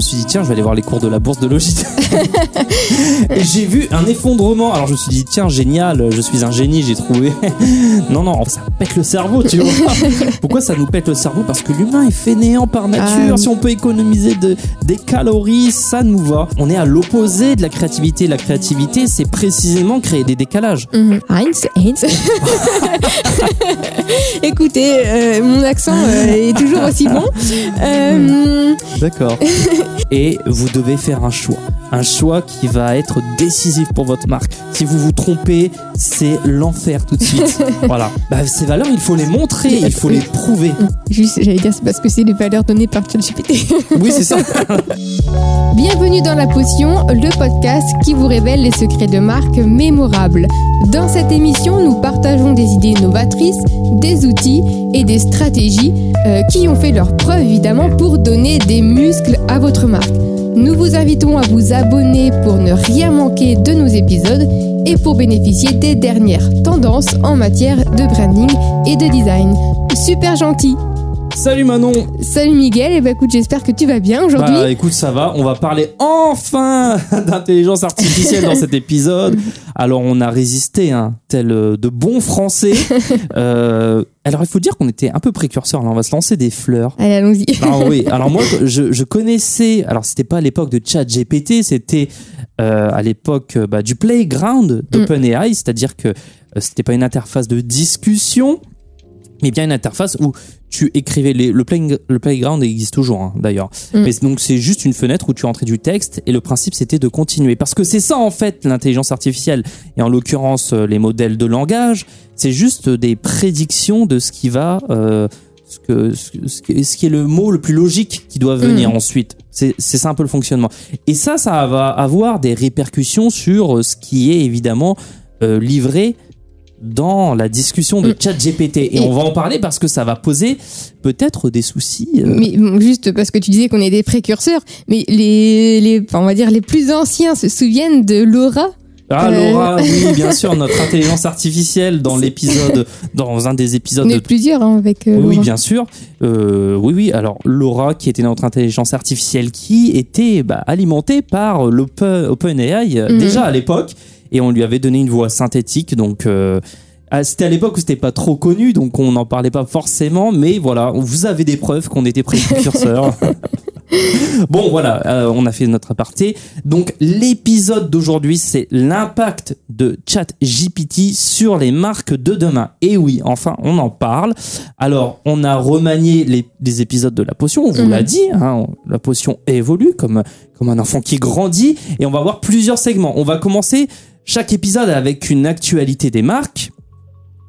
me suis dit, tiens, je vais aller voir les cours de la bourse de Logitech. et j'ai vu un effondrement. Alors je me suis dit, tiens, génial, je suis un génie, j'ai trouvé. non, non, ça pète le cerveau, tu vois. Pourquoi ça nous pète le cerveau? Parce que l'humain est fainéant par nature. Ah. Si on peut économiser de, des calories, ça nous va. On est à l'opposé de la créativité. La créativité, c'est précisément créer des décalages. Mhm. Heinz, Heinz. Écoutez, euh, mon accent euh, est toujours aussi bon. Euh, D'accord. Et vous devez faire un choix. Un choix qui va être décisif pour votre marque. Si vous vous trompez, c'est l'enfer tout de suite. voilà. Bah, ces valeurs, il faut les montrer, il faut les prouver. juste, j'allais dire, c'est parce que c'est les valeurs données par ChatGPT. Oui, c'est ça. Bienvenue dans La Potion, le podcast qui vous révèle les secrets de marque mémorables. Dans cette émission, nous partageons des idées novatrices, des outils et des stratégies euh, qui ont fait leur preuve évidemment pour donner des muscles à votre marque. Nous vous invitons à vous abonner pour ne rien manquer de nos épisodes et pour bénéficier des dernières tendances en matière de branding et de design. Super gentil Salut Manon. Salut Miguel, et bah écoute, j'espère que tu vas bien aujourd'hui. Bah écoute, ça va. On va parler enfin d'intelligence artificielle dans cet épisode. Alors on a résisté, hein, tel euh, de bons Français. Euh, alors il faut dire qu'on était un peu précurseurs. Là, on va se lancer des fleurs. Allez, allons-y. Alors oui, alors moi je, je connaissais, alors c'était pas à l'époque de ChatGPT, c'était euh, à l'époque bah, du playground d'OpenAI, c'est-à-dire que euh, c'était pas une interface de discussion, mais bien une interface où tu écrivais les, le, play- le playground existe toujours hein, d'ailleurs, Mm. mais donc c'est juste une fenêtre où tu entrais du texte et le principe c'était de continuer parce que c'est ça en fait l'intelligence artificielle et en l'occurrence euh, les modèles de langage, c'est juste des prédictions de ce qui va euh, ce, que, ce, qui- est le mot le plus logique qui doit venir Mhm. ensuite. C'est c'est ça un peu le fonctionnement. Et ça, ça va avoir des répercussions sur euh, ce qui est évidemment euh, livré dans la discussion de Mm. ChatGPT. Et, Et- on va en parler parce que ça va poser peut-être des soucis. euh, Mais bon, juste parce que tu disais qu'on est des précurseurs, mais les, les, on va dire les plus anciens se souviennent de Laura. Ah Euh. Laura, oui, bien sûr, notre intelligence artificielle dans l'épisode, dans un des épisodes de est plusieurs hein, avec euh, Oui, Laura. bien sûr. Euh, oui, oui. Alors, Laura, qui était notre intelligence artificielle, qui était bah, alimentée par l'Open- OpenAI euh, Mhm. déjà à l'époque, et on lui avait donné une voix synthétique. Donc, euh, ah, c'était à l'époque où c'était pas trop connu, donc on n'en parlait pas forcément. Mais voilà, vous avez des preuves qu'on était précurseurs. Bon voilà, euh, on a fait notre aparté. Donc l'épisode d'aujourd'hui, c'est l'impact de ChatGPT sur les marques de demain. Et oui, enfin, on en parle. Alors, on a remanié les, les épisodes de la potion, on vous Mhm. l'a dit. hein, la potion évolue comme, comme un enfant qui grandit. Et on va voir plusieurs segments. On va commencer chaque épisode avec une actualité des marques.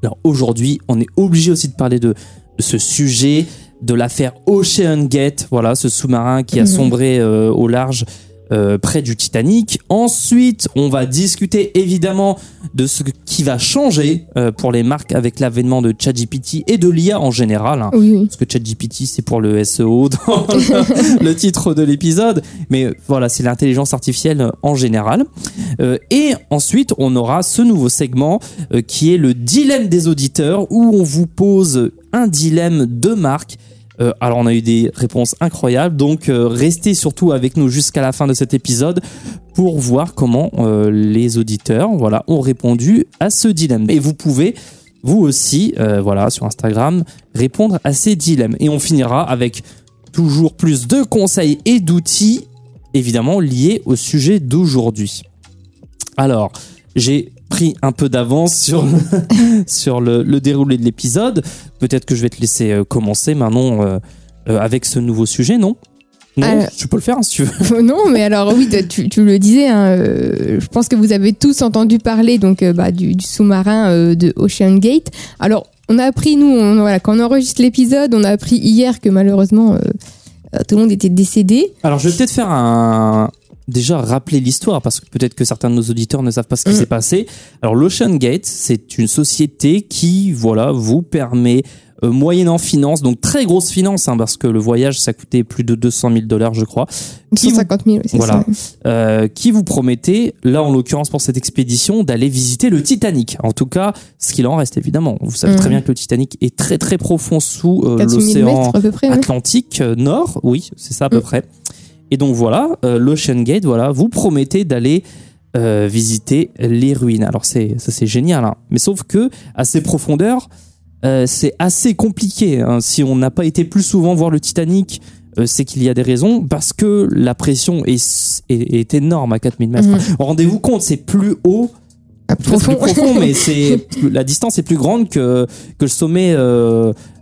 Alors aujourd'hui, on est obligé aussi de parler de, de ce sujet, de l'affaire Ocean Gate, voilà, ce sous-marin qui a Mhm. sombré euh, au large euh, près du Titanic. Ensuite, on va discuter évidemment de ce qui va changer euh, pour les marques avec l'avènement de ChatGPT et de l'IA en général. hein. Oui, oui. Parce que ChatGPT, c'est pour le SEO dans le, le titre de l'épisode. Mais euh, voilà, c'est l'intelligence artificielle en général. Euh, et ensuite, on aura ce nouveau segment qui est le dilemme des auditeurs où on vous pose un dilemme de marque. Euh, alors, on a eu des réponses incroyables. Donc, euh, restez surtout avec nous jusqu'à la fin de cet épisode pour voir comment euh, les auditeurs voilà, ont répondu à ce dilemme. Et vous pouvez vous aussi, voilà, sur Instagram, répondre à ces dilemmes. Et on finira avec toujours plus de conseils et d'outils, évidemment liés au sujet d'aujourd'hui. Alors, j'ai pris un peu d'avance sur, sur le, le déroulé de l'épisode. Peut-être que je vais te laisser euh, commencer, Manon, euh, euh, avec ce nouveau sujet, non? Non, Alors- tu peux le faire hein, si tu veux. non, mais alors oui, tu, tu le disais, hein, euh, je pense que vous avez tous entendu parler donc euh, bah, du, du sous-marin euh, de Ocean Gate. Alors, on a appris, nous, on- voilà, quand on enregistre l'épisode, on a appris hier que malheureusement, tout le monde était décédé. Alors, je vais peut-être faire un. Déjà, rappeler l'histoire, parce que peut-être que certains de nos auditeurs ne savent pas ce qui Mm. s'est passé. Alors, l'Ocean Gate, c'est une société qui, voilà, vous permet, euh, moyennant finance, donc très grosse finance, hein, parce que le voyage, ça coûtait plus de 200 000 dollars, je crois, Qui vous- 150 000, c'est Voilà. ça. euh, qui vous promettait, là en l'occurrence pour cette expédition, d'aller visiter le Titanic. En tout cas, ce qu'il en reste évidemment. Vous savez Mm. très bien que le Titanic est très très profond sous euh, 400 000 l'océan. Atlantique euh, Nord, oui, c'est ça à peu Mm. près. Et donc voilà, euh, l'Ocean Gate, voilà, vous promettez d'aller euh, visiter les ruines. Alors c'est ça c'est génial, hein. mais sauf que à ces profondeurs, euh, c'est assez compliqué. hein. Si on n'a pas été plus souvent voir le Titanic, euh, c'est qu'il y a des raisons parce que la pression est, est, est énorme à 4000 mètres. Mhm. Rendez-vous compte, c'est plus haut c'est plus profond, mais c'est la distance est plus grande que que le sommet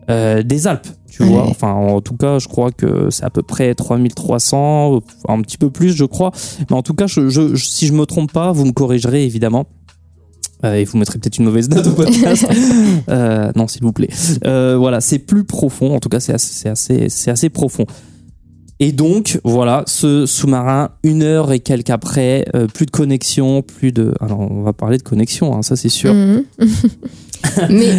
des Alpes. Tu vois, enfin en tout cas, je crois que c'est à peu près 3300, un petit peu plus, je crois. Mais en tout cas, je, je- je- si je me trompe pas, vous me corrigerez évidemment. Euh, et vous mettrez peut-être une mauvaise note au podcast. Euh, non, s'il vous plaît. Euh, voilà, c'est plus profond. En tout cas, c'est assez, c'est assez, profond. Et donc, voilà, ce sous-marin, une heure et quelques après, euh, plus de connexion, plus de. Alors, on va parler de connexion, hein, ça c'est sûr. Mhm. Mais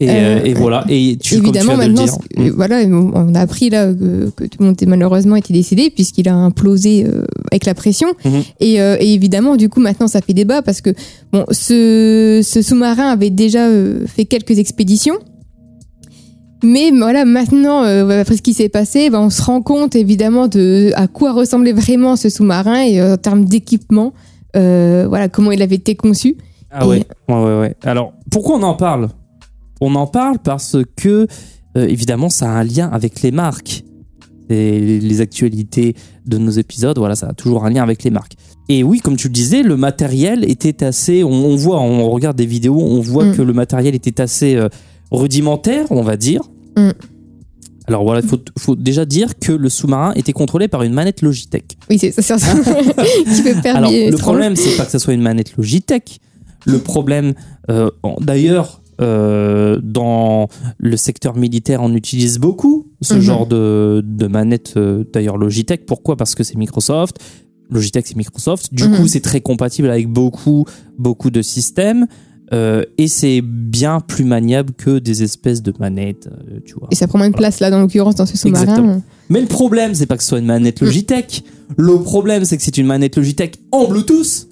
Et, Euh, euh, et voilà. Et tu, comme tu évidemment, viens de le maintenant, dire, voilà, on a appris là que, que tout le monde était malheureusement était décédé puisqu'il a implosé euh, avec la pression. Mhm. Et, euh, et évidemment, du coup, maintenant, ça fait débat parce que bon, ce, ce sous-marin avait déjà fait quelques expéditions. Mais voilà, maintenant, euh, après ce qui s'est passé, ben, on se rend compte évidemment de à quoi ressemblait vraiment ce sous-marin et euh, en termes d'équipement, euh, voilà comment il avait été conçu. Ah ouais, ouais, ouais, ouais. Alors, pourquoi on en parle? On en parle parce que, euh, évidemment, ça a un lien avec les marques. Et les actualités de nos épisodes, voilà, ça a toujours un lien avec les marques. Et oui, comme tu le disais, le matériel était assez. On, on voit, on regarde des vidéos, on voit Mm. que le matériel était assez euh, rudimentaire, on va dire. Mm. Alors voilà, il faut, faut déjà dire que le sous-marin était contrôlé par une manette Logitech. Oui, c'est ça, qui peut Alors, le problème, c'est pas que ça soit une manette Logitech. Le problème, euh, d'ailleurs, euh, dans le secteur militaire, on utilise beaucoup ce Mhm. genre de, de manette, euh, d'ailleurs Logitech. Pourquoi? Parce que c'est Microsoft. Logitech, c'est Microsoft. Du Mhm. coup, c'est très compatible avec beaucoup, beaucoup de systèmes. euh, et c'est bien plus maniable que des espèces de manettes, tu vois. Et ça prend moins de place là, dans l'occurrence, dans ce sous-marin. Mais le problème, c'est pas que ce soit une manette Mm. Logitech. Le problème, c'est que c'est une manette Logitech en Bluetooth.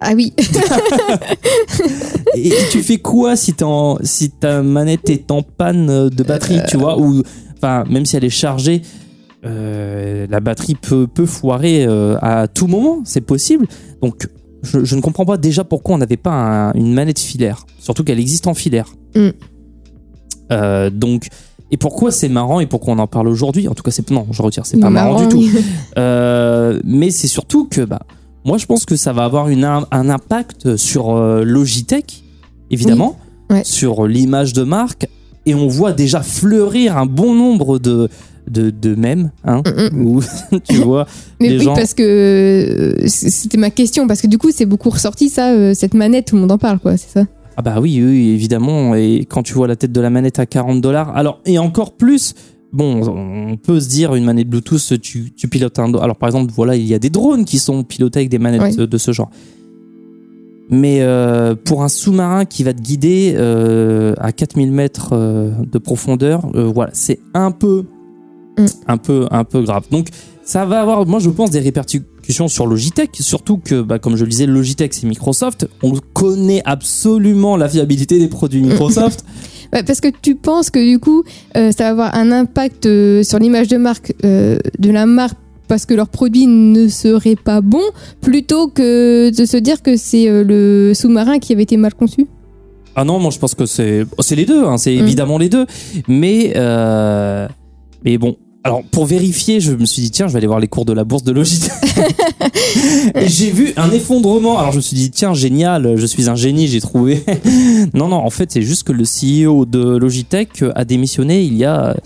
Ah oui, Et tu fais quoi si, en- si ta manette est en panne de batterie, tu vois Ou, enfin, même si elle est chargée, euh, la batterie peut, peut foirer euh, à tout moment, c'est possible. Donc, je, je ne comprends pas déjà pourquoi on n'avait pas un- une manette filaire. Surtout qu'elle existe en filaire. Mm. Euh, donc, et pourquoi c'est marrant et pourquoi on en parle aujourd'hui? En tout cas, c'est non, je retire, c'est pas marrant, marrant, du tout. Euh, mais c'est surtout que bah, moi je pense que ça va avoir une, un impact sur euh, Logitech, évidemment, Oui. Ouais. sur l'image de marque, et on voit déjà fleurir un bon nombre de, de, de mèmes, hein, Mm, mm. où tu vois. Mais oui, gens- parce que euh, c'était ma question, parce que du coup, c'est beaucoup ressorti ça, euh, cette manette, tout le monde en parle, quoi, c'est ça? Ah bah oui, oui, évidemment, et quand tu vois la tête de la manette à 40 dollars, alors, et encore plus. Bon, on peut se dire une manette Bluetooth, tu, tu pilotes un. Alors par exemple, voilà, il y a des drones qui sont pilotés avec des manettes de, de ce genre. Mais euh, pour un sous-marin qui va te guider euh, à 4000 mètres euh, de profondeur, euh, voilà, c'est un peu, Mm. un peu, un peu grave. Donc ça va avoir, moi je pense, des répercussions sur Logitech, surtout que, bah, comme je le disais, Logitech c'est Microsoft. On connaît absolument la fiabilité des produits Microsoft. Ouais, Parce que tu penses que du coup, euh, ça va avoir un impact euh, sur l'image de marque euh, de la marque parce que leur produit ne serait pas bon, plutôt que de se dire que c'est le sous-marin qui avait été mal conçu? Ah non, moi je pense que c'est c'est les deux, hein, c'est Mm. évidemment les deux. Mais mais bon, alors pour vérifier, je me suis dit tiens, je vais aller voir les cours de la bourse de Logitech. Et j'ai vu un effondrement. Alors je me suis dit tiens, génial, je suis un génie, j'ai trouvé. non non, en fait c'est juste que le CEO de Logitech a démissionné il y a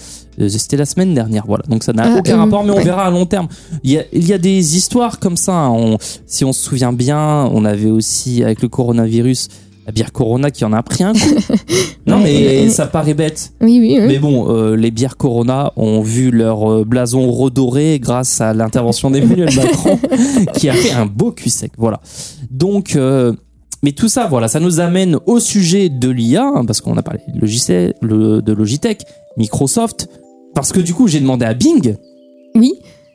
euh, c'était la semaine dernière, voilà. Donc ça n'a Ah, aucun euh, rapport, mais on ouais. verra à long terme. Il y a, il y a des histoires comme ça. hein. On- si on se souvient bien, on avait aussi avec le coronavirus la bière Corona qui en a pris un coup. non, mais ça paraît bête. Oui, oui. oui. Mais bon, euh, les bières Corona ont vu leur euh, blason redoré grâce à l'intervention d'Emmanuel Macron qui a fait un beau cul sec. Voilà. Donc, euh, mais tout ça, voilà, ça nous amène au sujet de l'IA, hein, parce qu'on a parlé de Logitech, le- de Logitech, Microsoft, parce que du coup, j'ai demandé à Bing. Oui.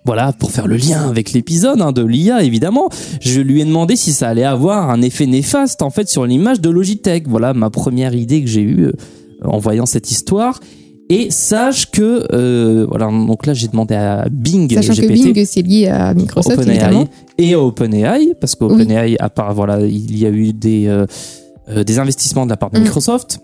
Voilà, pour faire le lien avec l'épisode hein, de l'IA, évidemment, je lui ai demandé si ça allait avoir un effet néfaste en fait sur l'image de Logitech. Voilà ma première idée que j'ai eue euh, en voyant cette histoire. Et sache que, euh, voilà, donc là j'ai demandé à Bing Sachant GPT, que Bing, c'est lié à Microsoft, OpenAI évidemment. et à OpenAI, parce qu'OpenAI, à part, voilà, il y a eu des, euh, euh, des investissements de la part de Mm. Microsoft.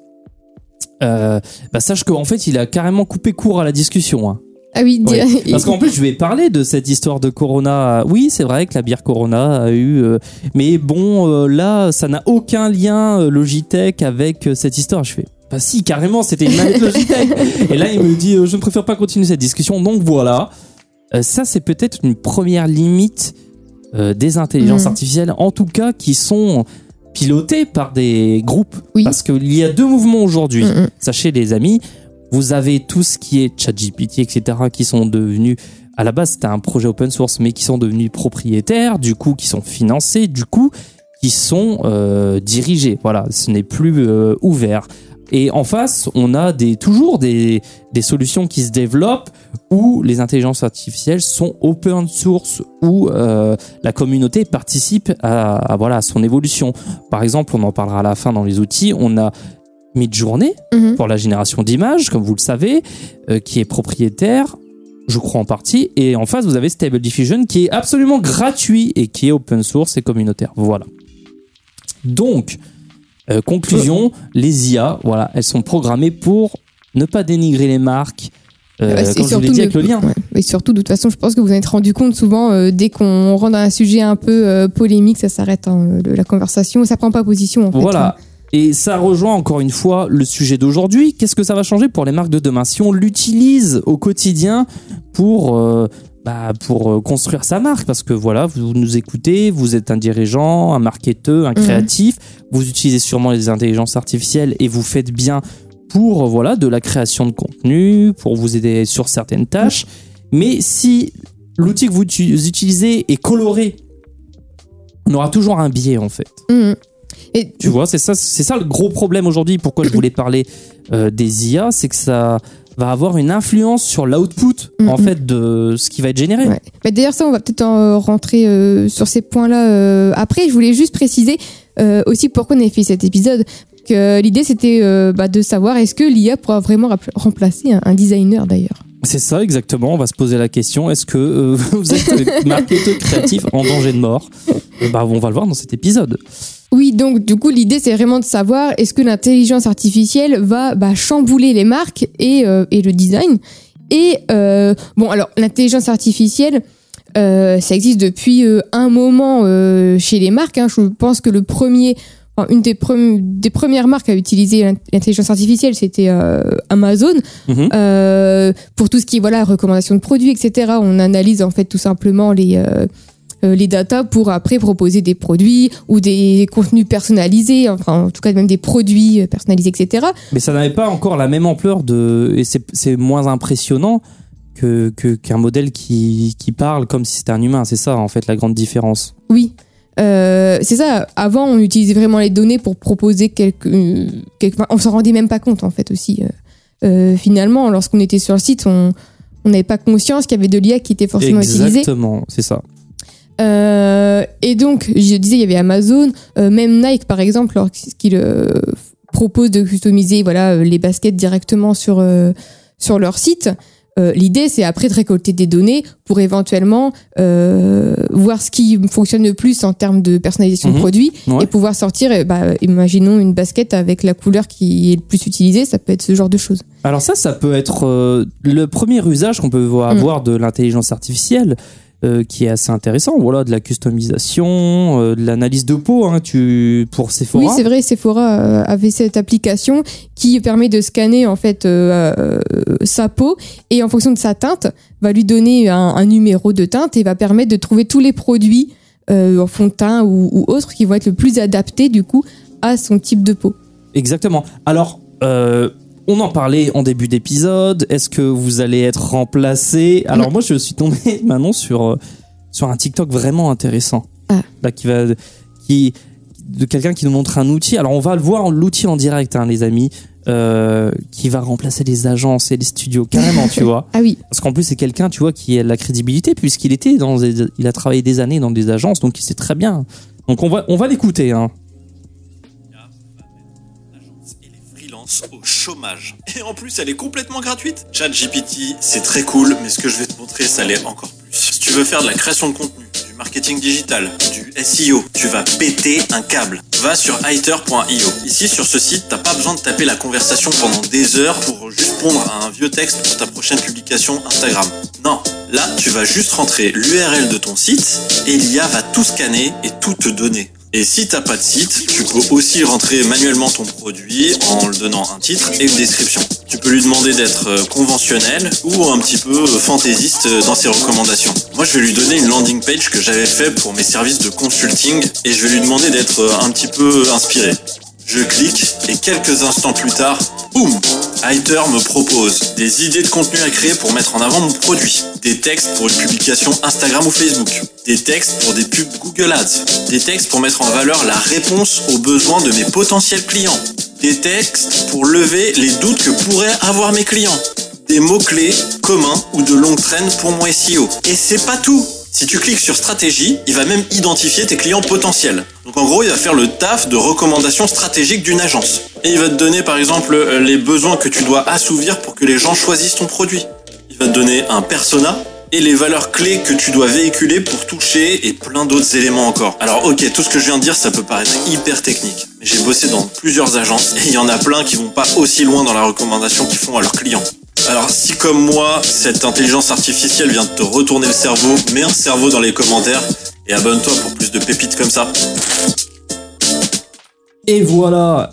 Euh, bah, sache qu'en fait, il a carrément coupé court à la discussion. hein. Ah oui, Oui, Parce qu'en plus, je vais parler de cette histoire de Corona. Oui, c'est vrai que la bière Corona a eu. euh, mais bon, euh, là, ça n'a aucun lien euh, Logitech avec cette histoire. Je fais. Bah si, carrément, c'était une manette Logitech. Et là, il me dit, je ne préfère pas continuer cette discussion. Donc voilà. Ça, c'est peut-être une première limite des intelligences Mhm. artificielles, en tout cas, qui sont pilotées par des groupes. Oui. Parce qu'il y a deux mouvements aujourd'hui. Mm, mm. Sachez les amis, vous avez tout ce qui est ChatGPT, etc., qui sont devenus, à la base c'était un projet open source, mais qui sont devenus propriétaires, du coup qui sont financés, du coup qui sont euh, dirigés. Voilà, ce n'est plus euh, ouvert. Et en face, on a toujours des, solutions qui se développent où les intelligences artificielles sont open source, où euh, la communauté participe à, voilà, à son évolution. Par exemple, on en parlera à la fin dans les outils, on a Midjourney, Mhm. pour la génération d'images, comme vous le savez, euh, qui est propriétaire, je crois en partie. Et en face, vous avez Stable Diffusion, qui est absolument gratuit et qui est open source et communautaire. Voilà. Donc, euh, conclusion, les IA, voilà, elles sont programmées pour ne pas dénigrer les marques, euh, je vous dit ne- avec le lien. ouais. Et surtout, de toute façon, je pense que vous en êtes rendu compte souvent, euh, dès qu'on rentre dans un sujet un peu euh, polémique, ça s'arrête hein, la conversation, ça prend pas position en fait. hein. Et ça rejoint encore une fois le sujet d'aujourd'hui. Qu'est-ce que ça va changer pour les marques de demain? Si on l'utilise au quotidien pour euh, bah, pour euh, construire sa marque? Parce que voilà, vous nous écoutez, vous êtes un dirigeant, un marketeur, un créatif. Vous utilisez sûrement les intelligences artificielles et vous faites bien pour euh, voilà de la création de contenu, pour vous aider sur certaines tâches. Mais si l'outil que vous utilisez est coloré, on aura toujours un biais en fait. Mhm. Et Tu vois, c'est ça, c'est ça le gros problème aujourd'hui. Pourquoi je voulais parler euh, des IA, c'est que ça va avoir une influence sur l'output en Mhm. fait de ce qui va être généré. Ouais. Bah, D'ailleurs, ça, on va peut-être en rentrer euh, sur ces points-là euh, après. Je voulais juste préciser aussi pourquoi on avait fait cet épisode. Que l'idée, c'était bah, de savoir est-ce que l'IA pourra vraiment remplacer un, un designer d'ailleurs. C'est ça exactement. On va se poser la question est-ce que euh, vous êtes marketeur créatif en danger de mort? Bah, on va le voir dans cet épisode. Oui, donc du coup, l'idée, c'est vraiment de savoir est-ce que l'intelligence artificielle va bah, chambouler les marques et, euh, le design? Et euh, bon, alors, l'intelligence artificielle, ça existe depuis un moment chez les marques. hein. Je pense que le premier, enfin, une des, premi- des premières marques à utiliser l'in- l'intelligence artificielle, c'était euh, Amazon. Mhm. Euh, pour tout ce qui est voilà recommandation de produits, etc. On analyse en fait tout simplement les euh, euh, les datas pour après proposer des produits ou des contenus personnalisés, enfin en tout cas même des produits personnalisés, etc. Mais ça n'avait pas encore la même ampleur de et c'est moins impressionnant que que- qu'un modèle qui qui parle comme si c'était un humain. C'est ça en fait la grande différence? Oui. Euh, c'est ça. Avant, on utilisait vraiment les données pour proposer quelques. euh, enfin, on s'en rendait même pas compte en fait aussi. Euh, euh, finalement, lorsqu'on était sur le site, on on n'avait pas conscience qu'il y avait de l'IA qui était forcément utilisée. Exactement, c'est ça. Euh, et donc, je disais, il y avait Amazon, euh, même Nike par exemple, lorsqu'ils euh, proposent de customiser voilà, les baskets directement sur, euh, sur leur site. Euh, L'idée, c'est après de récolter des données pour éventuellement euh, voir ce qui fonctionne le plus en termes de personnalisation Mhm. de produits Ouais. et pouvoir sortir, euh, bah, imaginons une basket avec la couleur qui est le plus utilisée, ça peut être ce genre de choses. Alors ça, ça peut être euh, le premier usage qu'on peut Mm. avoir de l'intelligence artificielle, euh, qui est assez intéressant. Voilà, de la customisation, euh, de l'analyse de peau, hein, tu pour Sephora. Oui, c'est vrai, Sephora euh, avait cette application qui permet de scanner en fait sa peau et en fonction de sa teinte, va lui donner un, un numéro de teinte et va permettre de trouver tous les produits en fond de teint ou, ou autres qui vont être le plus adaptés du coup à son type de peau. Exactement. Alors, euh, on en parlait en début d'épisode. Est-ce que vous allez être remplacé? Alors moi, je suis tombé maintenant sur euh, sur un TikTok vraiment intéressant. Ah. Là, qui va qui de quelqu'un qui nous montre un outil. Alors on va le voir l'outil en direct, hein, les amis, euh, qui va remplacer les agences et les studios carrément, tu vois. Ah oui, Parce qu'en plus, c'est quelqu'un, tu vois, qui a de la crédibilité, puisqu'il était dans des- il a travaillé des années dans des agences, donc il sait très bien. Donc on va, on va l'écouter, hein. Au chômage. Et en plus, elle est complètement gratuite. ChatGPT, c'est très cool, mais ce que je vais te montrer, ça l'est encore plus. Si tu veux faire de la création de contenu, du marketing digital, du SEO, tu vas péter un câble. Va sur hiter.io. Ici, sur ce site, t'as pas besoin de taper la conversation pendant des heures pour juste pondre un vieux texte pour ta prochaine publication Instagram. Non, là, tu vas juste rentrer l'URL de ton site et l'IA va tout scanner et tout te donner. Et si t'as pas de site, tu peux aussi rentrer manuellement ton produit en le donnant un titre et une description. Tu peux lui demander d'être euh, conventionnel ou un petit peu euh, fantaisiste euh, dans ses recommandations. Moi, je vais lui donner une landing page que j'avais fait pour mes services de consulting et je vais lui demander d'être un petit peu inspiré. Je clique et quelques instants plus tard, boum Hiter me propose des idées de contenu à créer pour mettre en avant mon produit, des textes pour une publication Instagram ou Facebook, des textes pour des pubs Google Ads, des textes pour mettre en valeur la réponse aux besoins de mes potentiels clients, des textes pour lever les doutes que pourraient avoir mes clients, des mots-clés communs ou de longues traînes pour mon SEO. Et c'est pas tout si tu cliques sur stratégie, il va même identifier tes clients potentiels. Donc en gros, il va faire le taf de recommandation stratégique d'une agence. Et il va te donner par exemple euh, les besoins que tu dois assouvir pour que les gens choisissent ton produit. Il va te donner un persona et les valeurs clés que tu dois véhiculer pour toucher et plein d'autres éléments encore. Alors ok, tout ce que je viens de dire, ça peut paraître hyper technique. J'ai bossé dans plusieurs agences et il y en a plein qui vont pas aussi loin dans la recommandation qu'ils font à leurs clients. Alors si comme moi, cette intelligence artificielle vient de te retourner le cerveau, mets un cerveau dans les commentaires et abonne-toi pour plus de pépites comme ça. Et voilà,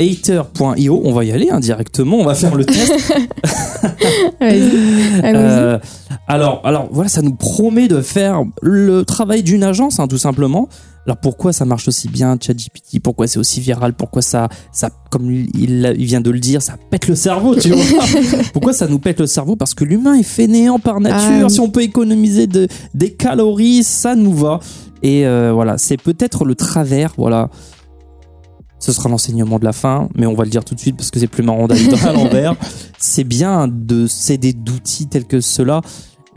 hater.io, on va y aller indirectement, on va faire le test. euh, alors, alors voilà, ça nous promet de faire le travail d'une agence, hein, tout simplement. Alors pourquoi ça marche aussi bien ChatGPT? Pourquoi c'est aussi viral? Pourquoi ça, ça, comme il, il, vient de le dire, ça pète le cerveau, tu vois? Pourquoi ça nous pète le cerveau? Parce que l'humain est fainéant par nature. Ah si on peut économiser de, des calories, ça nous va. Et euh, voilà, c'est peut-être le travers, voilà. Ce sera l'enseignement de la fin, mais on va le dire tout de suite parce que c'est plus marrant d'aller dans l'envers. C'est bien de céder d'outils tels que ceux-là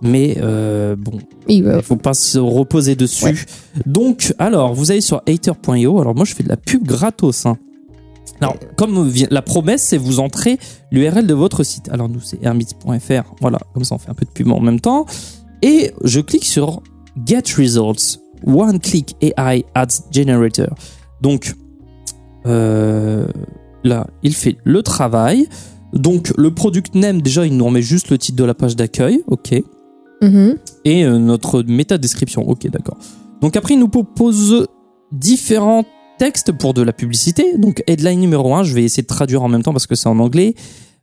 mais euh, bon, il ne faut pas se reposer dessus. Donc, alors, vous allez sur hater.io. Alors, moi, je fais de la pub gratos. Hein. Alors, comme la promesse, c'est vous entrez l'URL de votre site. Alors, nous, c'est hermits.fr. Voilà, comme ça, on fait un peu de pub en même temps. Et je clique sur Get Results, One Click AI Ads Generator. Donc, euh, là, il fait le travail. Donc, le product name, déjà, il nous remet juste le titre de la page d'accueil. OK. Mhm. Et euh, notre méta description. Ok, d'accord. Donc après, il nous propose différents textes pour de la publicité. Donc headline numéro 1, je vais essayer de traduire en même temps parce que c'est en anglais.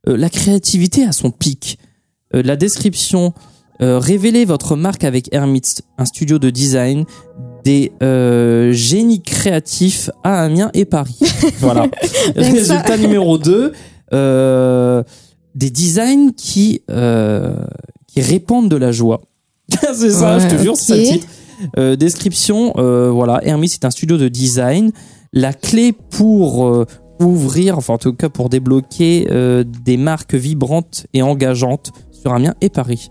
Euh, la créativité à son pic. Euh, la description. révélez votre marque avec Hermits, un studio de design des génies créatifs à Amiens et Paris. voilà. Résultat numéro 2, des designs qui qui répandent de la joie. c'est ça, je te jure, c'est ça le titre. Euh, description, euh, voilà, Hermes c'est un studio de design. La clé pour euh, ouvrir, enfin en tout cas pour débloquer des marques vibrantes et engageantes sur Amiens et Paris.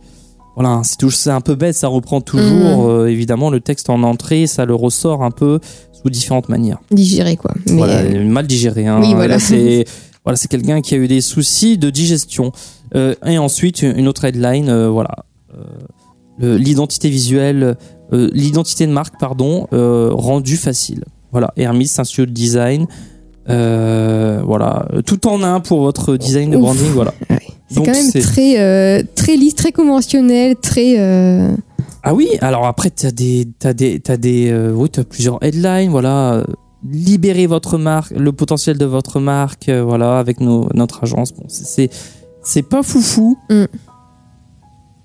Voilà, c'est un peu bête, ça reprend toujours mhm. évidemment le texte en entrée, ça le ressort un peu sous différentes manières. Digéré quoi. Voilà, mal digéré. Hein. Oui, voilà. c'est voilà, c'est quelqu'un qui a eu des soucis de digestion. Euh, et ensuite, une autre headline, euh, voilà. Euh, l'identité visuelle, l'identité de marque, pardon, rendue facile. Voilà, Hermes, un studio de design. voilà, tout en un pour votre design de branding, voilà. C'est quand même très très lisse, très conventionnel, très. Ah oui, alors après tu as des t'as des t'as des oui, as plusieurs headlines, voilà, libérer votre marque, le potentiel de votre marque, voilà, avec nos, notre agence. Bon, c'est c'est pas foufou. Mm.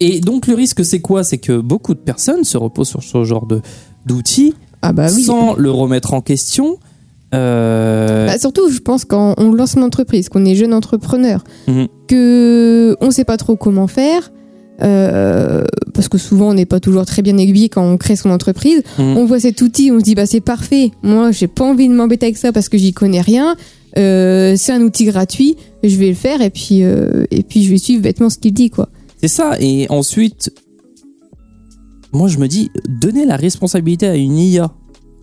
Et donc le risque c'est quoi? C'est que beaucoup de personnes se reposent sur ce genre de d'outils ah bah sans le remettre en question. Euh, bah, surtout, je pense quand on lance une entreprise, qu'on est jeune entrepreneur, mhm. que on sait pas trop comment faire. Euh, parce que souvent on n'est pas toujours très bien aiguillé quand on crée son entreprise. Mhm. On voit cet outil, on se dit bah c'est parfait. Moi j'ai pas envie de m'embêter avec ça parce que j'y connais rien. Euh, c'est un outil gratuit, je vais le faire et puis, euh, et puis je vais suivre bêtement ce qu'il dit. quoi. C'est ça, et ensuite, moi je me dis, donner la responsabilité à une IA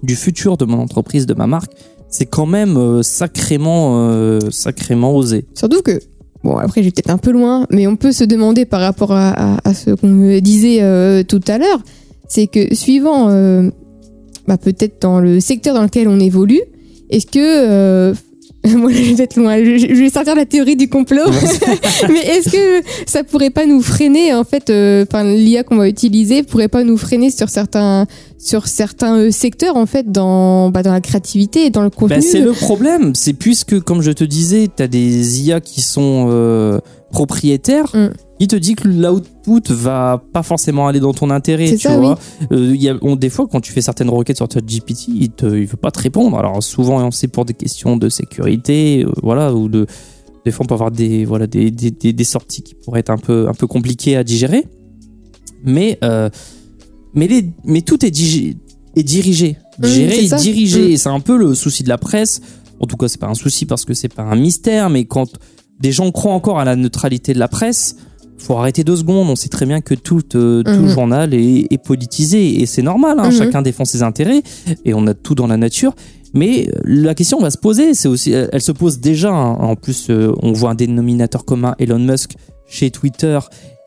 du futur de mon entreprise, de ma marque, c'est quand même euh, sacrément, sacrément osé. Surtout que, bon, après, j'ai peut-être un peu loin, mais on peut se demander par rapport à, à- à ce qu'on me disait euh, tout à l'heure, c'est que suivant, euh, bah, peut-être dans le secteur dans lequel on évolue, est-ce que. euh, moi, je vais être loin. Je, vais sortir la théorie du complot. mais est-ce que ça pourrait pas nous freiner, en fait, euh, enfin, l'IA qu'on va utiliser pourrait pas nous freiner sur certains, sur certains euh, secteurs, en fait, dans, bah, dans la créativité et dans le contenu? Bah, c'est le problème, c'est puisque, comme je te disais, tu as des IA qui sont euh, propriétaires, Mm. qui te dit que l'output va pas forcément aller dans ton intérêt, tu ça, vois. Euh, il y a, on, des fois, quand tu fais certaines requêtes sur ChatGPT, il te, il veut pas te répondre. Alors souvent, c'est pour des questions de sécurité, euh, voilà, ou de, des fois, on peut avoir des, voilà, des, des, des, des sorties qui pourraient être un peu, un peu compliquées à digérer. Mais, euh, mais, les, mais tout est, digi- est dirigé. Mm, Digéré c'est et dirigé. Mm. Et c'est un peu le souci de la presse. En tout cas, c'est pas un souci parce que c'est pas un mystère, mais quand des gens croient encore à la neutralité de la presse, faut arrêter deux secondes. On sait très bien que tout, euh, tout Mhm. journal est, est politisé et c'est normal. hein. Mhm. Chacun défend ses intérêts et on a tout dans la nature. Mais euh, la question va se poser. C'est aussi, elle elle se pose déjà. hein. En plus, euh, on voit un dénominateur commun Elon Musk chez Twitter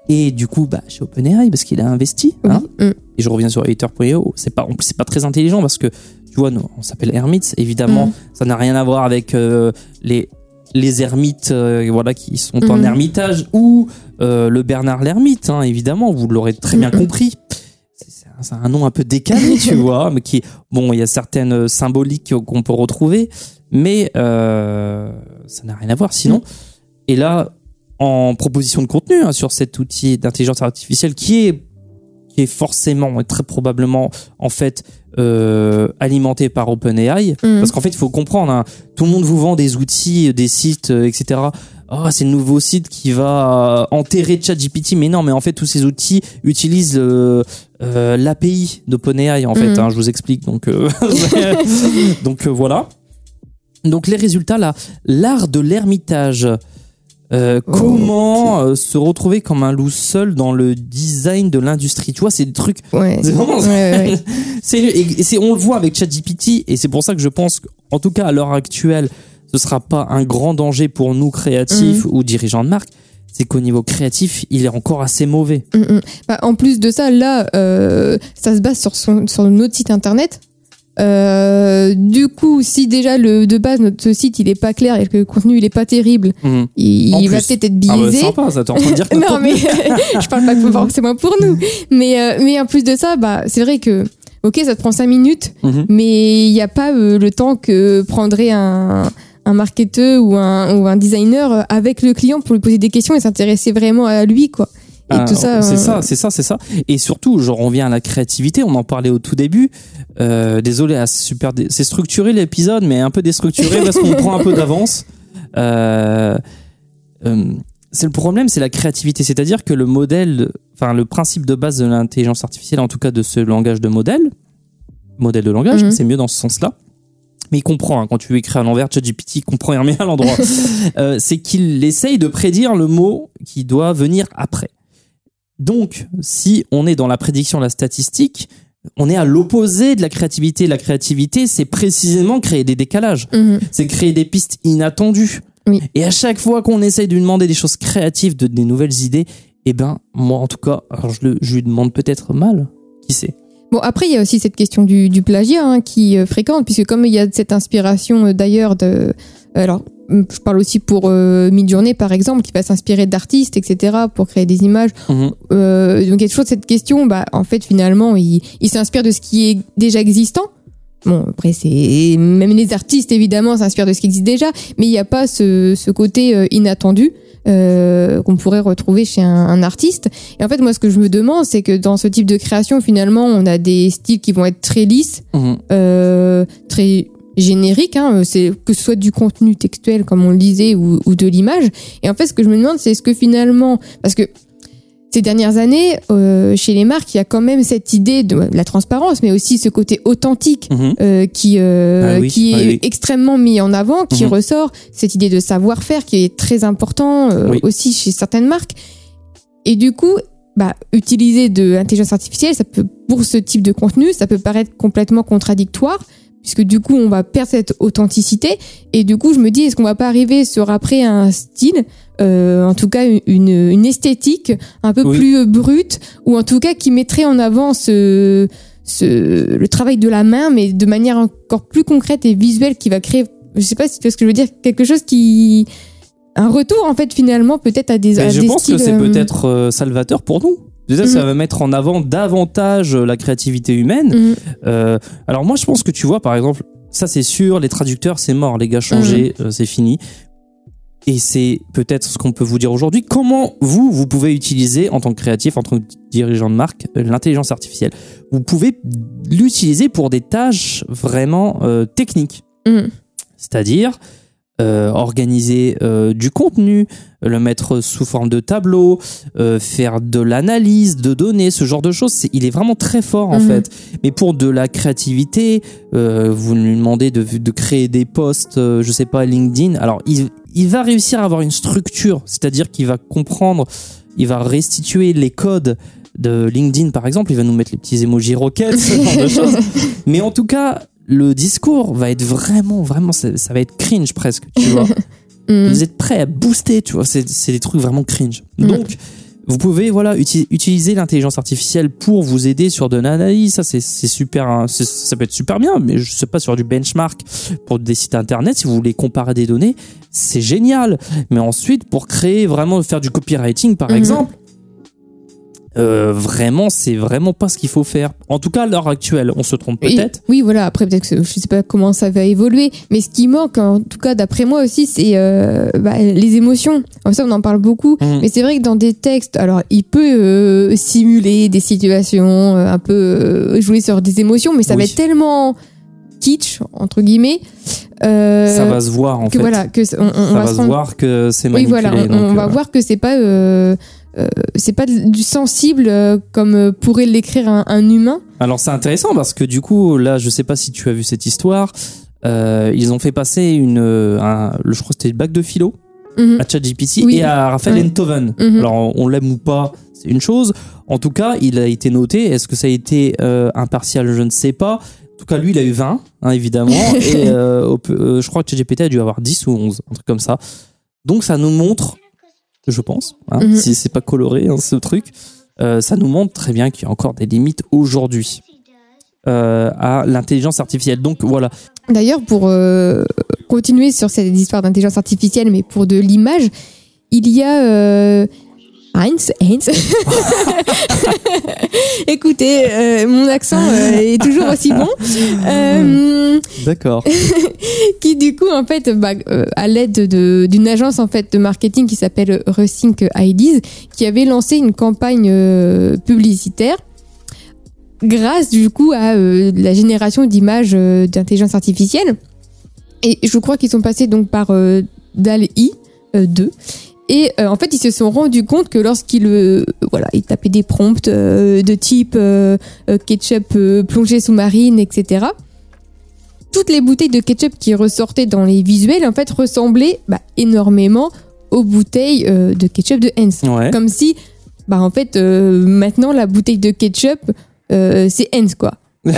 et du coup, bah, chez OpenAI parce qu'il a investi. Oui. hein. Mm. Et je reviens sur Hater.io. C'est pas, en plus, c'est pas très intelligent parce que tu vois, nous, on s'appelle Hermits. Évidemment, Mhm. ça n'a rien à voir avec euh, les les ermites, euh, voilà, qui sont en Mhm. ermitage ou euh, le Bernard l'ermite. hein, évidemment, vous l'aurez très bien Mhm. compris. C'est- un, nom un peu décalé, tu vois, mais qui, bon, il y a certaines euh, symboliques qu'on peut retrouver, mais euh, ça n'a rien à voir. Sinon, et là, en proposition de contenu hein, sur cet outil d'intelligence artificielle qui est qui est forcément et très probablement en fait euh, alimenté par OpenAI. Mhm. parce qu'en fait il faut comprendre hein, tout le monde vous vend des outils des sites euh, etc oh c'est le nouveau site qui va euh, enterrer ChatGPT. Mais non mais en fait tous ces outils utilisent euh, l'API d'OpenAI en fait Mhm. hein, je vous explique. Donc donc voilà. Donc les résultats là l'art de l'ermitage euh, Oh, comment euh, se retrouver comme un loup seul dans le design de l'industrie? Tu vois c'est des trucs Ouais. c'est vraiment Ouais, ouais, on le voit avec ChatGPT et c'est pour ça que je pense qu'en tout cas à l'heure actuelle ce sera pas un grand danger pour nous créatifs Mhm. ou dirigeants de marque c'est qu'au niveau créatif il est encore assez mauvais Mm, mm. Bah, en plus de ça, là, euh, ça se base sur, son, sur notre site internet. Euh, du coup, si déjà le, de base notre site il est pas clair et que le contenu il est pas terrible, Mhm. il, va peut-être être ah bah, biaisé. sympa ça t'es en train de dire que notre non mais je parle pas forcément pour nous, mais euh, mais en plus de ça, bah c'est vrai que ok ça te prend cinq minutes, Mhm. mais il n'y a pas euh, le temps que prendrait un un marketeur ou un, ou un designer avec le client pour lui poser des questions et s'intéresser vraiment à lui quoi. Et Ah, tout ça. c'est ça, c'est ça, c'est ça. Et surtout, je reviens à la créativité. On en parlait au tout début. Euh, désolé, super, dé- c'est structuré l'épisode, mais un peu déstructuré parce qu'on prend un peu d'avance. Euh, euh, c'est le problème, c'est la créativité. C'est-à-dire que le modèle, enfin le principe de base de l'intelligence artificielle, en tout cas de ce langage de modèle, modèle de langage, Mhm. c'est mieux dans ce sens-là. Mais il comprend, hein, quand tu écris à l'envers, ChatGPT il comprend et remet à l'endroit. Euh, c'est qu'il essaye de prédire le mot qui doit venir après. Donc, si on est dans la prédiction de la statistique, on est à l'opposé de la créativité. La créativité, c'est précisément créer des décalages. mhm. C'est créer des pistes inattendues. Oui. Et à chaque fois qu'on essaye de lui demander des choses créatives, de, des nouvelles idées, eh ben, moi, en tout cas, alors je, le- je lui demande peut-être mal. Qui sait? Bon, après, il y a aussi cette question du, du plagiat hein, qui est fréquente, puisque comme il y a cette inspiration euh, d'ailleurs de. Alors, hum, je parle aussi pour euh, Midjourney, par exemple, qui va s'inspirer d'artistes, etc., pour créer des images. Mhm. Euh, donc, il y a toujours cette question, bah, en fait, finalement, il, il s'inspire de ce qui est déjà existant. Bon, après, c'est. Même les artistes, évidemment, s'inspirent de ce qui existe déjà, mais il n'y a pas ce, ce côté euh, inattendu. euh, qu'on pourrait retrouver chez un, un artiste. Et en fait, moi, ce que je me demande, c'est que dans ce type de création, finalement, on a des styles qui vont être très lisses, Mhm. euh, très génériques, hein, c'est que ce soit du contenu textuel, comme on le disait, ou, ou de l'image. Et en fait, ce que je me demande, c'est est-ce que finalement, parce que ces dernières années, euh, chez les marques, il y a quand même cette idée de, de la transparence, mais aussi ce côté authentique Mhm. euh, qui euh, Ah oui, qui ah est oui. extrêmement mis en avant, qui Mhm. ressort cette idée de savoir-faire qui est très important euh, Oui. aussi chez certaines marques. Et du coup, bah, utiliser de l'intelligence artificielle, ça peut pour ce type de contenu, ça peut paraître complètement contradictoire puisque du coup on va perdre cette authenticité et du coup je me dis est-ce qu'on va pas arriver sur après un style euh, en tout cas une, une esthétique un peu Oui. plus brute ou en tout cas qui mettrait en avant ce, ce le travail de la main mais de manière encore plus concrète et visuelle qui va créer je sais pas si tu vois ce que je veux dire quelque chose qui un retour en fait finalement peut-être à des, Mais à je des pense que c'est euh, peut-être euh, salvateur pour nous. Déjà, ça Mhm. va mettre en avant davantage euh, la créativité humaine. mhm. Euh, alors moi, je pense que tu vois, par exemple, ça c'est sûr, les traducteurs, c'est mort, les gars, changez, Mhm. euh, c'est fini. Et c'est peut-être ce qu'on peut vous dire aujourd'hui. Comment vous, vous pouvez utiliser en tant que créatif, en tant que dirigeant de marque, euh, l'intelligence artificielle Vous pouvez l'utiliser pour des tâches vraiment euh, techniques. Mhm. C'est-à-dire euh, organiser euh, du contenu, le mettre sous forme de tableau, euh, faire de l'analyse de données, ce genre de choses. Il est vraiment très fort en Mhm. fait. Mais pour de la créativité, euh, vous lui demandez de, de créer des posts, euh, je sais pas, LinkedIn. Alors il, il va réussir à avoir une structure, c'est-à-dire qu'il va comprendre, il va restituer les codes de LinkedIn par exemple, il va nous mettre les petits emojis roquettes, ce genre de choses. Mais en tout cas, le discours va être vraiment, vraiment, ça, ça va être cringe presque, tu vois. Mhm. Vous êtes prêts à booster, tu vois. C'est des trucs vraiment cringe. Mm. Donc, vous pouvez voilà uti- utiliser l'intelligence artificielle pour vous aider sur de l'analyse. Ça, c'est c'est super. hein, ça peut être super bien, mais je sais pas sur du benchmark pour des sites internet. Si vous voulez comparer des données, c'est génial. Mais ensuite, pour créer vraiment faire du copywriting, par Mhm. exemple. Euh, vraiment, c'est vraiment pas ce qu'il faut faire. En tout cas, à l'heure actuelle, on se trompe peut-être. Oui, voilà. Après, peut-être que je sais pas comment ça va évoluer, mais ce qui manque, en tout cas d'après moi aussi, c'est euh, bah, les émotions. En ça, on en parle beaucoup, Mhm. mais c'est vrai que dans des textes, alors il peut euh, simuler des situations, un peu jouer sur des émotions, mais ça va Oui. être tellement kitsch entre guillemets. euh, ça va se voir en que fait. voilà, que c- on, on ça va va se rendre voir que c'est Oui, manipulé. voilà, on, donc, on va euh, voir que c'est pas euh, euh, c'est pas du sensible euh, comme euh, pourrait l'écrire un, un humain. Alors c'est intéressant parce que du coup là je sais pas si tu as vu cette histoire euh, ils ont fait passer une un, le- je crois que c'était le bac de philo Mhm. à ChatGPT Oui. et à Raphaël Ouais. Enthoven. Mhm. Alors on on l'aime ou pas c'est une chose en tout cas il a été noté est-ce que ça a été impartial? Je ne sais pas en tout cas lui il a eu 20 hein, évidemment et je crois que ChatGPT a dû avoir 10 ou 11 un truc comme ça donc ça nous montre je pense hein, Mhm. si c'est pas coloré hein, ce truc euh, ça nous montre très bien qu'il y a encore des limites aujourd'hui euh, à l'intelligence artificielle. Donc voilà. D'ailleurs, pour euh, continuer sur cette histoire d'intelligence artificielle, mais pour de l'image, il y a Heinz, Heinz. Écoutez, euh, mon accent euh, est toujours aussi bon. Euh, D'accord. qui du coup en fait bah, à l'aide de- d'une agence en fait de marketing qui s'appelle Rethink Ideas qui avait lancé une campagne publicitaire grâce du coup à la génération d'images d'intelligence artificielle et je crois qu'ils sont passés donc par DAL-I euh, 2 et euh, en fait ils se sont rendus compte que lorsqu'ils euh, voilà ils tapaient des prompts euh, de type ketchup plongée sous-marine etc toutes les bouteilles de ketchup qui ressortaient dans les visuels en fait ressemblaient bah, énormément aux bouteilles de ketchup de Heinz. Ouais. Comme si, bah en fait, maintenant la bouteille de ketchup, c'est Heinz quoi.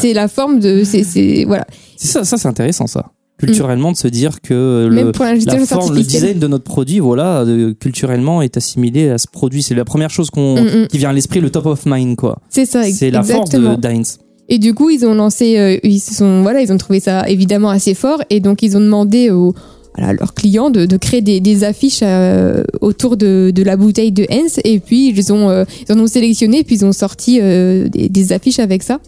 C'est la forme de, c'est, c'est voilà. Ça, ça c'est intéressant ça. Culturellement de se dire que le, la forme, le design de notre produit, voilà, culturellement est assimilé à ce produit. C'est la première chose qu'on Mm, mm. qui vient à l'esprit, le top of mind quoi. C'est ça, C'est la force de Dines. Et du coup, ils ont lancé, euh, ils se sont, voilà, ils ont trouvé ça évidemment assez fort, et donc ils ont demandé aux, voilà, leurs clients de, de créer des, des affiches euh, autour de, de la bouteille de Heinz, et puis ils ont, euh, ils en ont sélectionné, puis ils ont sorti euh, des, des affiches avec ça.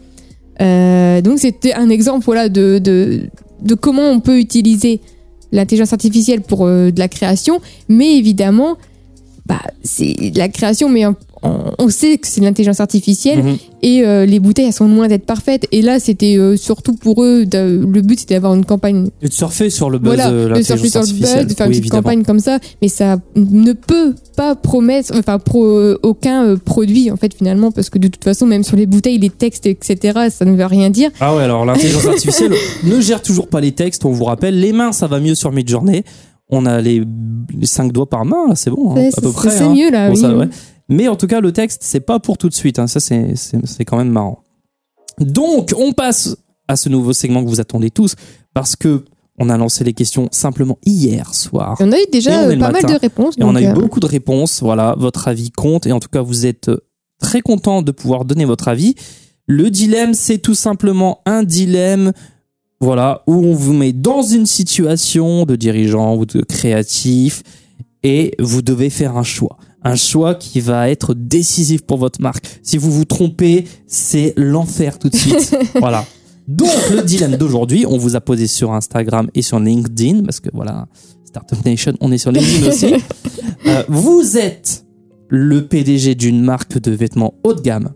Donc c'était un exemple, voilà, de, de, de comment on peut utiliser l'intelligence artificielle pour euh, de la création, mais évidemment, bah, c'est la création, mais en- on sait que c'est de l'intelligence artificielle Mhm. et euh, les bouteilles elles sont loin d'être parfaites et là c'était euh, surtout pour eux le but c'était d'avoir une campagne Et de surfer sur le buzz voilà de de surfer sur le buzz artificielle. de faire une petite évidemment. campagne comme ça mais ça ne peut pas promettre enfin pro, euh, aucun euh, produit en fait finalement parce que de toute façon même sur les bouteilles les textes etc ça ne veut rien dire Ah ouais, alors l'intelligence artificielle ne gère toujours pas les textes, on vous rappelle. Les mains, ça va mieux sur Midjourney. On a les, les cinq doigts par main, c'est bon, hein, à peu près. c'est hein. mieux là Bon, oui. ça, ouais. Mais en tout cas, le texte, c'est pas pour tout de suite. hein. Ça, c'est- c'est c'est quand même marrant. Donc, on passe à ce nouveau segment que vous attendez tous parce que on a lancé les questions simplement hier soir. On a eu déjà pas mal de réponses. Et on a eu euh, beaucoup de réponses. Voilà, votre avis compte. Et en tout cas, vous êtes très content de pouvoir donner votre avis. Le dilemme, c'est tout simplement un dilemme. Voilà, où on vous met dans une situation de dirigeant ou de créatif et vous devez faire un choix. Un choix qui va être décisif pour votre marque. Si vous vous trompez, c'est l'enfer tout de suite. voilà. Donc, le dilemme d'aujourd'hui, on vous a posé sur Instagram et sur LinkedIn, parce que voilà, Startup Nation, on est sur LinkedIn aussi. Euh, vous êtes le PDG d'une marque de vêtements haut de gamme.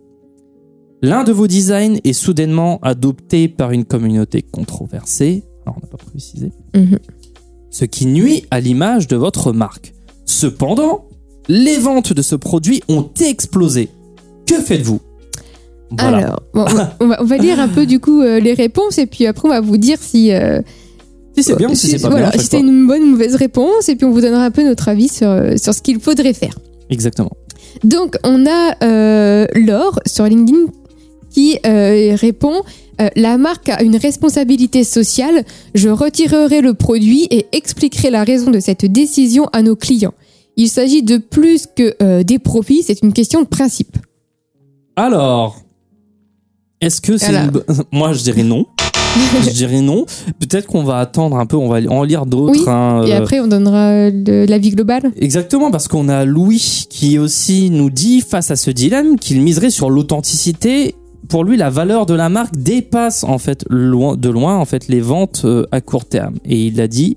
L'un de vos designs est soudainement adopté par une communauté controversée. Alors, on n'a pas précisé. Mhm. Ce qui nuit à l'image de votre marque. Cependant, les ventes de ce produit ont explosé. Que faites-vous? Voilà. Alors, bon, on, va, on lire un peu du coup euh, les réponses et puis après on va vous dire si, euh, si c'est bien ou si c'est pas voilà, bien. si c'est une bonne ou mauvaise réponse et puis on vous donnera un peu notre avis sur, euh, sur ce qu'il faudrait faire. Exactement. Donc on a euh, Laure sur LinkedIn qui répond La marque a une responsabilité sociale. Je retirerai le produit et expliquerai la raison de cette décision à nos clients. Il s'agit de plus que euh, des profits, c'est une question de principe. Alors, est-ce que c'est Voilà. une Moi, je dirais non. je dirais non. Peut-être qu'on va attendre un peu, on va en lire d'autres. Oui, hein, Et euh, après on donnera le- l'avis global. Exactement, parce qu'on a Louis qui aussi nous dit, face à ce dilemme, qu'il miserait sur l'authenticité. Pour lui, la valeur de la marque dépasse en fait loin, de loin en fait les ventes euh, à court terme. Et il a dit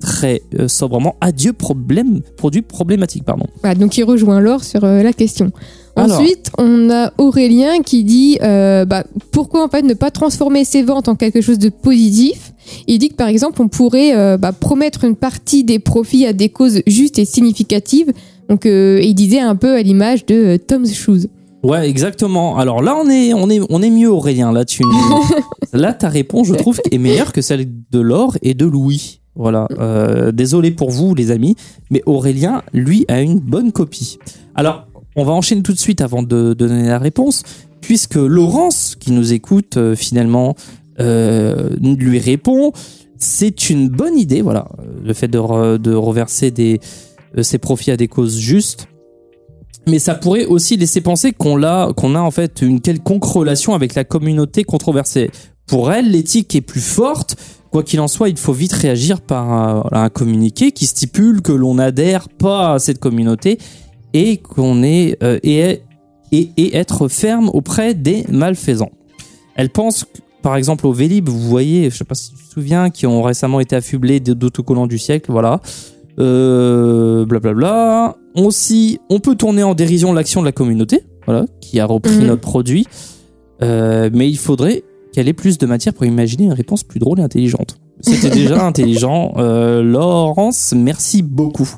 très euh, sobrement adieu problème produit problématique pardon. Donc il rejoint Laure sur euh, la question. Alors. Ensuite, on a Aurélien qui dit euh, bah, pourquoi en fait ne pas transformer ses ventes en quelque chose de positif? Il dit que par exemple on pourrait bah, promettre une partie des profits à des causes justes et significatives. Donc il disait un peu à l'image de Tom's Shoes. Ouais, exactement. Alors là, on est, on est, on est mieux, Aurélien. Là, tu, là, ta réponse, je trouve, est meilleure que celle de Laure et de Louis. Voilà. Euh, désolé pour vous, les amis, mais Aurélien, lui, a une bonne copie. Alors, on va enchaîner tout de suite avant de, de donner la réponse, puisque Laurence, qui nous écoute, euh, finalement, euh, lui répond. C'est une bonne idée, voilà, le fait de, re- de reverser des, ses profits à des causes justes mais ça pourrait aussi laisser penser qu'on a, qu'on a en fait une quelconque relation avec la communauté controversée. Pour elle, l'éthique est plus forte. Quoi qu'il en soit, il faut vite réagir par un, un communiqué qui stipule que l'on n'adhère pas à cette communauté et qu'on est euh, et, et, et être ferme auprès des malfaisants. Elle pense, par exemple, au Vélib, vous voyez, je sais pas si tu te souviens, qui ont récemment été affublés d'autocollants du siècle, voilà. Euh, blablabla. Aussi, on peut tourner en dérision l'action de la communauté, voilà, qui a repris Mhm. notre produit. Euh, mais il faudrait qu'elle ait plus de matière pour imaginer une réponse plus drôle et intelligente. C'était déjà intelligent. Euh, Laurence, merci beaucoup.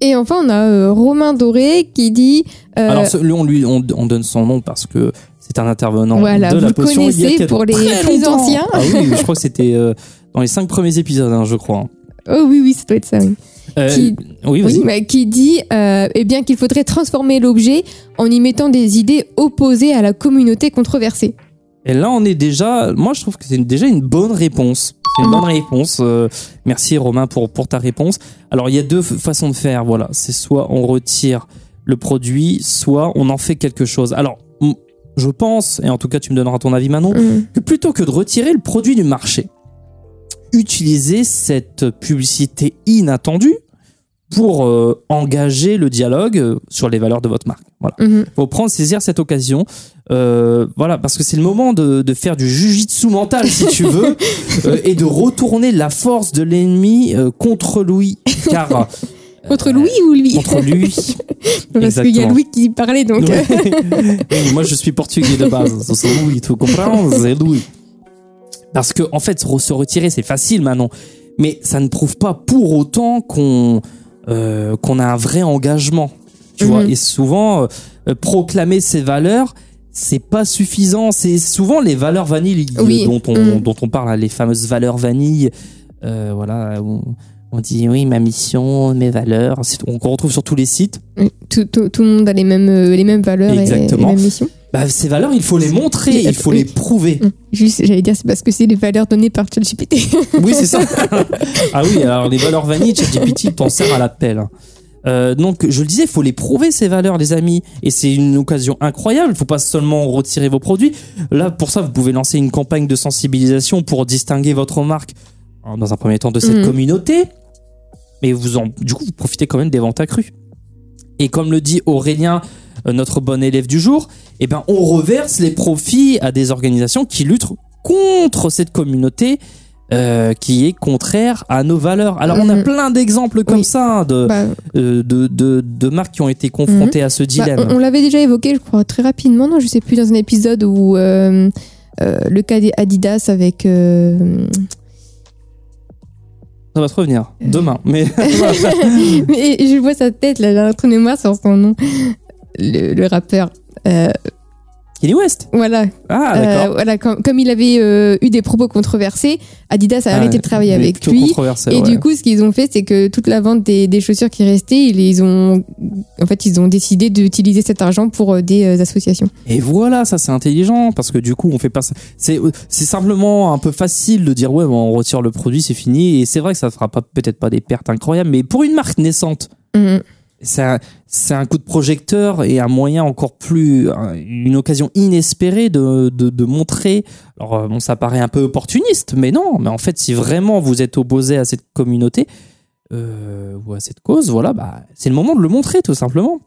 Et enfin on a euh, Romain Doré qui dit euh, Alors, ce- lui, on, lui, on, on donne son nom parce que c'est un intervenant Voilà, de vous la le potion. il y a connaissez pour les très plus longtemps. anciens. Ah oui, je crois que c'était euh, dans les cinq premiers épisodes, hein, je crois. oh oui oui ça doit être ça. Oui. Euh, Qui- Oui, vas-y. Oui, mais qui dit euh, eh bien qu'il faudrait transformer l'objet en y mettant des idées opposées à la communauté controversée. Et là, on est déjà. Moi, je trouve que c'est déjà une bonne réponse. C'est une bonne réponse. Euh, merci Romain pour, pour ta réponse. Alors, il y a deux façons de faire. Voilà, c'est soit on retire le produit, soit on en fait quelque chose. Alors, je pense, et en tout cas, tu me donneras ton avis, Manon, Mhm. que plutôt que de retirer le produit du marché, utiliser cette publicité inattendue pour euh, engager le dialogue euh, sur les valeurs de votre marque. Voilà Mhm. faut prendre saisir cette occasion Euh, voilà parce que c'est le moment de, de faire du jujitsu mental si tu veux euh, et de retourner la force de l'ennemi euh, contre lui car Contre Louis ou lui? contre lui Parce qu'il y a. Louis qui parlait donc. moi je suis portugais de base c'est Louis tu comprends? C'est Louis parce que en fait se se retirer c'est facile maintenant mais ça ne prouve pas pour autant qu'on euh, qu'on a un vrai engagement tu vois Mhm. et souvent euh, proclamer ses valeurs c'est pas suffisant c'est souvent les valeurs vanille Oui. dont on Mhm. dont on parle hein, les fameuses valeurs vanille euh, voilà On dit oui, ma mission, mes valeurs. On retrouve sur tous les sites. Oui, Tout, tout, tout le monde a les mêmes, euh, les mêmes valeurs et Exactement. les mêmes missions. Bah, ces valeurs, il faut les montrer, Oui, il faut oui. les prouver. Hum. Juste, j'allais dire, c'est parce que c'est les valeurs données par ChatGPT. Oui, c'est ça. ah oui, alors les valeurs vanille, ChatGPT t'en sert à l'appel. Euh, donc, je le disais, il faut les prouver ces valeurs, les amis, et c'est une occasion incroyable. Il faut pas seulement retirer vos produits. Là, pour ça, vous pouvez lancer une campagne de sensibilisation pour distinguer votre marque hein, dans un premier temps de cette Mhm. communauté, mais vous en, du coup, vous profitez quand même des ventes accrues. Et comme le dit Aurélien, euh, notre bon élève du jour, eh ben, on reverse les profits à des organisations qui luttent contre cette communauté euh, qui est contraire à nos valeurs. Alors, on a Mhm. plein d'exemples comme Oui. ça hein, de, Bah, euh, de, de, de marques qui ont été confrontées à ce bah, dilemme. on on l'avait déjà évoqué, je crois, très rapidement, non Je sais plus, dans un épisode où euh, le cas des Adidas avec. Ça va te revenir demain. Mais Mais je vois sa tête, là, j'ai un trou de mémoire sur son nom. Le, le rappeur. Euh, Kanye West. voilà, Ah, Euh, voilà comme, comme il avait euh, eu des propos controversés, Adidas a arrêté de travailler Ah, avec lui. Et ouais. du coup, ce qu'ils ont fait, c'est que toute la vente des, des chaussures qui restaient, ils, ont, en fait, ils ont décidé d'utiliser cet argent pour euh, des associations. Et voilà, ça c'est intelligent parce que du coup on fait pas ça. C'est c'est simplement un peu facile de dire ouais bon, on retire le produit c'est fini et c'est vrai que ça fera pas peut-être pas des pertes incroyables mais pour une marque naissante Mhm. C'est un, coup de projecteur et un moyen encore plus un- une occasion inespérée de, de, de montrer. Alors euh, bon ça paraît un peu opportuniste mais non mais en fait si vraiment vous êtes opposé à cette communauté euh, ou à cette cause voilà bah c'est le moment de le montrer tout simplement.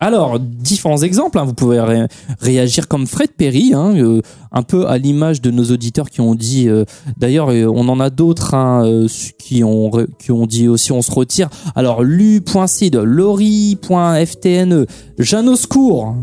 Alors, différents exemples, hein, vous pouvez ré- réagir comme Fred Perry, hein, euh, un peu à l'image de nos auditeurs qui ont dit, euh, d'ailleurs euh, on en a d'autres hein, qui, ont, qui ont dit aussi on se retire. Alors, lu.cid, lori.ftne, Janoscourt,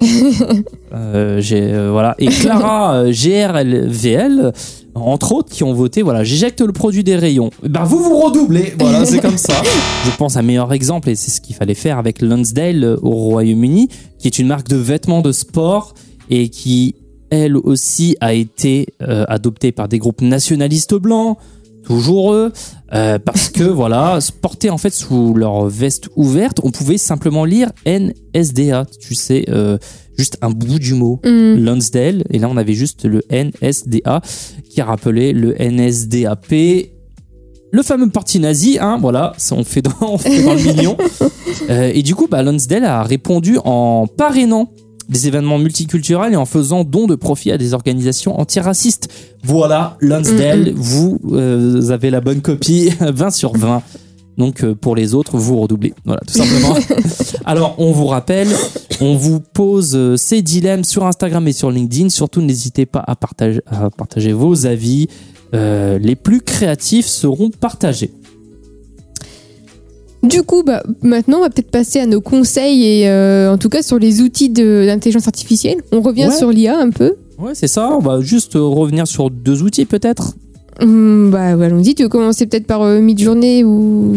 euh, j'ai, euh, voilà, et Clara euh, GRLVL, entre autres, qui ont voté, voilà, j'éjecte le produit des rayons. Ben, vous vous redoublez, voilà, c'est comme ça. Je pense un meilleur exemple, et c'est ce qu'il fallait faire avec Lonsdale euh, au Royaume-Uni, qui est une marque de vêtements de sport et qui, elle aussi, a été euh, adoptée par des groupes nationalistes blancs, toujours eux, euh, parce que voilà, se porter en fait sous leur veste ouverte, on pouvait simplement lire NSDA, tu sais, euh, juste un bout du mot. Mhm. Lonsdale, et là on avait juste le NSDA qui rappelait le NSDAP, le fameux parti nazi, hein, voilà, ça, on fait dans, on fait dans le mignon. Euh, et du coup, bah, Lonsdale a répondu en parrainant des événements multiculturels et en faisant don de profit à des organisations antiracistes. Voilà, Lonsdale, vous, euh, vous avez la bonne copie, 20 sur 20. Donc euh, pour les autres, vous redoublez. Voilà, tout simplement. Alors, on vous rappelle, on vous pose euh, ces dilemmes sur Instagram et sur LinkedIn. Surtout, n'hésitez pas à partager, à partager vos avis. Euh, les plus créatifs seront partagés. Du coup, bah, maintenant, on va peut-être passer à nos conseils et euh, en tout cas sur les outils de- d'intelligence artificielle. On revient Ouais. sur l'IA un peu. Ouais, c'est ça. On va juste euh, revenir sur deux outils peut-être. Hum, bah, allons-y. Tu veux commencer peut-être par euh, mid-journée ou?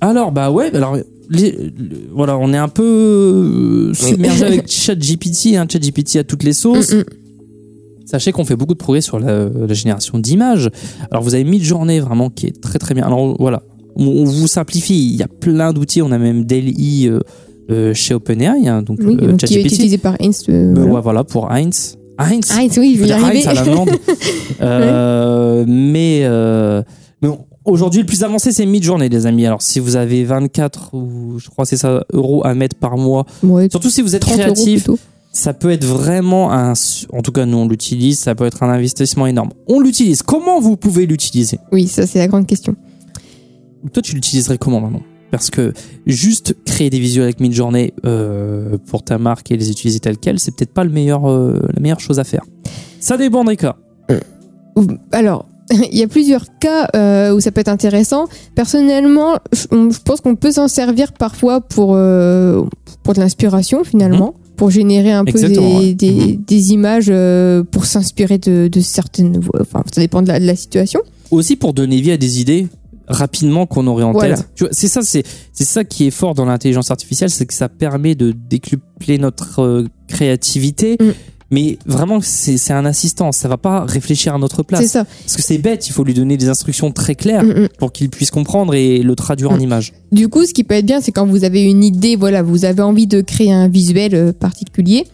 Alors, bah ouais, alors. les- le- voilà, on est un peu euh, submergé avec ChatGPT. Hein, ChatGPT à toutes les sauces. Sachez qu'on fait beaucoup de progrès sur la, la génération d'images. Alors vous avez Midjourney vraiment qui est très très bien. Alors voilà, on, on vous simplifie. Il y a plein d'outils. On a même DALL-E euh, euh, chez OpenAI, hein, donc, Oui, euh, donc, qui est utilisé par Heinz. euh, voilà. ouais, voilà pour Heinz. Heinz. Heinz, oui, je vais y arriver. Heinz à l'allemande. Euh, Mais, aujourd'hui, le plus avancé, c'est Midjourney, les amis. Alors, si vous avez 24 ou je crois c'est ça euros à mettre par mois, Ouais, surtout si vous êtes 30 euros créatif, ça peut être vraiment un, en tout cas nous on l'utilise, ça peut être un investissement énorme. On l'utilise. Comment vous pouvez l'utiliser? Oui, ça, c'est la grande question. Toi, tu l'utiliserais comment maintenant Parce que juste créer des visuels avec Midjourney euh, pour ta marque et les utiliser tels quels, c'est peut-être pas le meilleur, euh, la meilleure chose à faire. Ça dépend des cas. Alors, il y a plusieurs cas euh, où ça peut être intéressant. Personnellement, je pense qu'on peut s'en servir parfois pour, euh, pour de l'inspiration finalement, pour générer un peu Mhm. Des, ouais. des, Mhm. des images euh, pour s'inspirer de, de certaines. Enfin, ça dépend de la, de la situation. Aussi pour donner vie à des idées rapidement qu'on aurait en Voilà. tête. C'est ça, c'est c'est ça qui est fort dans l'intelligence artificielle, c'est que ça permet de décupler notre euh, créativité. Mm. Mais vraiment, c'est c'est un assistant. Ça va pas réfléchir à notre C'est place. ça. Parce que c'est bête. Il faut lui donner des instructions très claires Mm, mm. pour qu'il puisse comprendre et le traduire en Mm. image. Du coup, ce qui peut être bien, c'est quand vous avez une idée, voilà, vous avez envie de créer un visuel euh, particulier,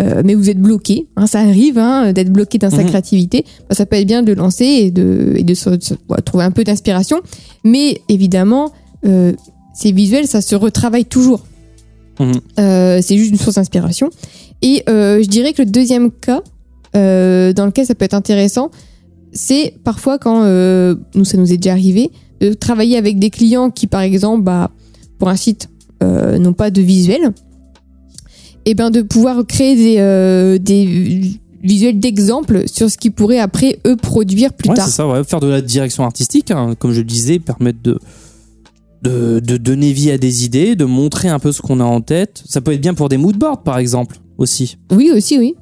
euh, mais vous êtes bloqué. hein, ça arrive hein, d'être bloqué dans sa Mhm. créativité. Bah, ça peut être bien de lancer et de, et de se- se- voilà, trouver un peu d'inspiration. Mais évidemment, euh, ces visuels, ça se retravaille toujours. Mhm. Euh, c'est juste une source d'inspiration. Et je dirais que le deuxième cas, dans lequel ça peut être intéressant, c'est parfois quand nous, ça nous est déjà arrivé, de travailler avec des clients qui, par exemple, bah, pour un site, n'ont pas de visuel, et ben de pouvoir créer des, euh, des visuels d'exemple sur ce qu'ils pourraient après eux produire plus Ouais, tard. c'est ça, ouais. Faire de la direction artistique, hein, comme je le disais, permettre de, de, de donner vie à des idées, de montrer un peu ce qu'on a en tête. Ça peut être bien pour des moodboards, par exemple, aussi. Oui, aussi, oui.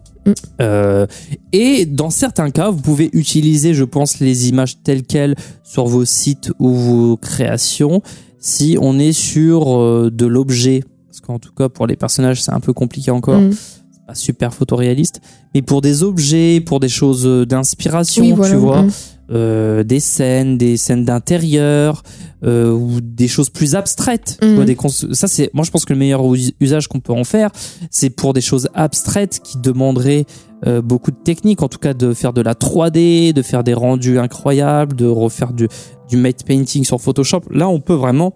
Euh, et dans certains cas, vous pouvez utiliser, je pense, les images telles quelles sur vos sites ou vos créations si on est sur euh, de l'objet. Parce qu'en tout cas, pour les personnages, c'est un peu compliqué encore. Mm. C'est pas super photoréaliste. Mais pour des objets, pour des choses euh, d'inspiration, Oui, voilà. tu vois, Mm. euh, des scènes, des scènes d'intérieur euh, ou des choses plus abstraites. tu vois, des cons- ça c'est, moi je pense que le meilleur us- usage qu'on peut en faire, c'est pour des choses abstraites qui demanderaient euh, beaucoup de technique, en tout cas de faire de la 3D, de faire des rendus incroyables, de refaire du, du matte painting sur Photoshop. Là, on peut vraiment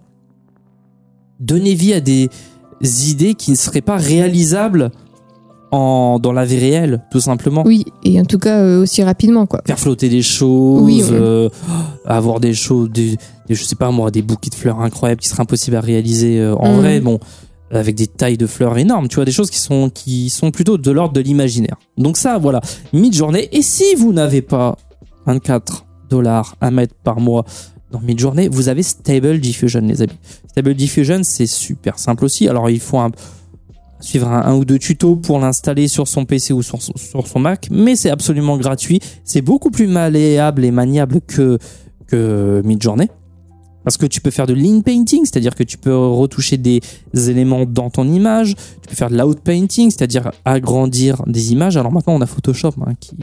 donner vie à des idées qui ne seraient pas réalisables en, dans la vie réelle, tout simplement Oui, et en tout cas euh, aussi rapidement, quoi. faire flotter des choses, Oui, euh, avoir des choses, des, des- je sais pas moi, des bouquets de fleurs incroyables qui seraient impossibles à réaliser euh, en Mhm. vrai, bon, avec des tailles de fleurs énormes, tu vois, des choses qui sont qui sont plutôt de l'ordre de l'imaginaire. Donc ça, voilà, mid-journée. Et si vous n'avez pas 24 dollars à mettre par mois dans mid-journée, vous avez Stable Diffusion, les amis. Stable Diffusion, c'est super simple aussi. Alors il faut suivre un, ou deux tutos pour l'installer sur son PC ou sur, son- Mac, mais c'est absolument gratuit. C'est beaucoup plus malléable et maniable que, que Midjourney. Parce que tu peux faire de lean painting, c'est-à-dire que tu peux retoucher des éléments dans ton image. Tu peux faire de l'out painting, c'est-à-dire agrandir des images. Alors maintenant, on a Photoshop hein, qui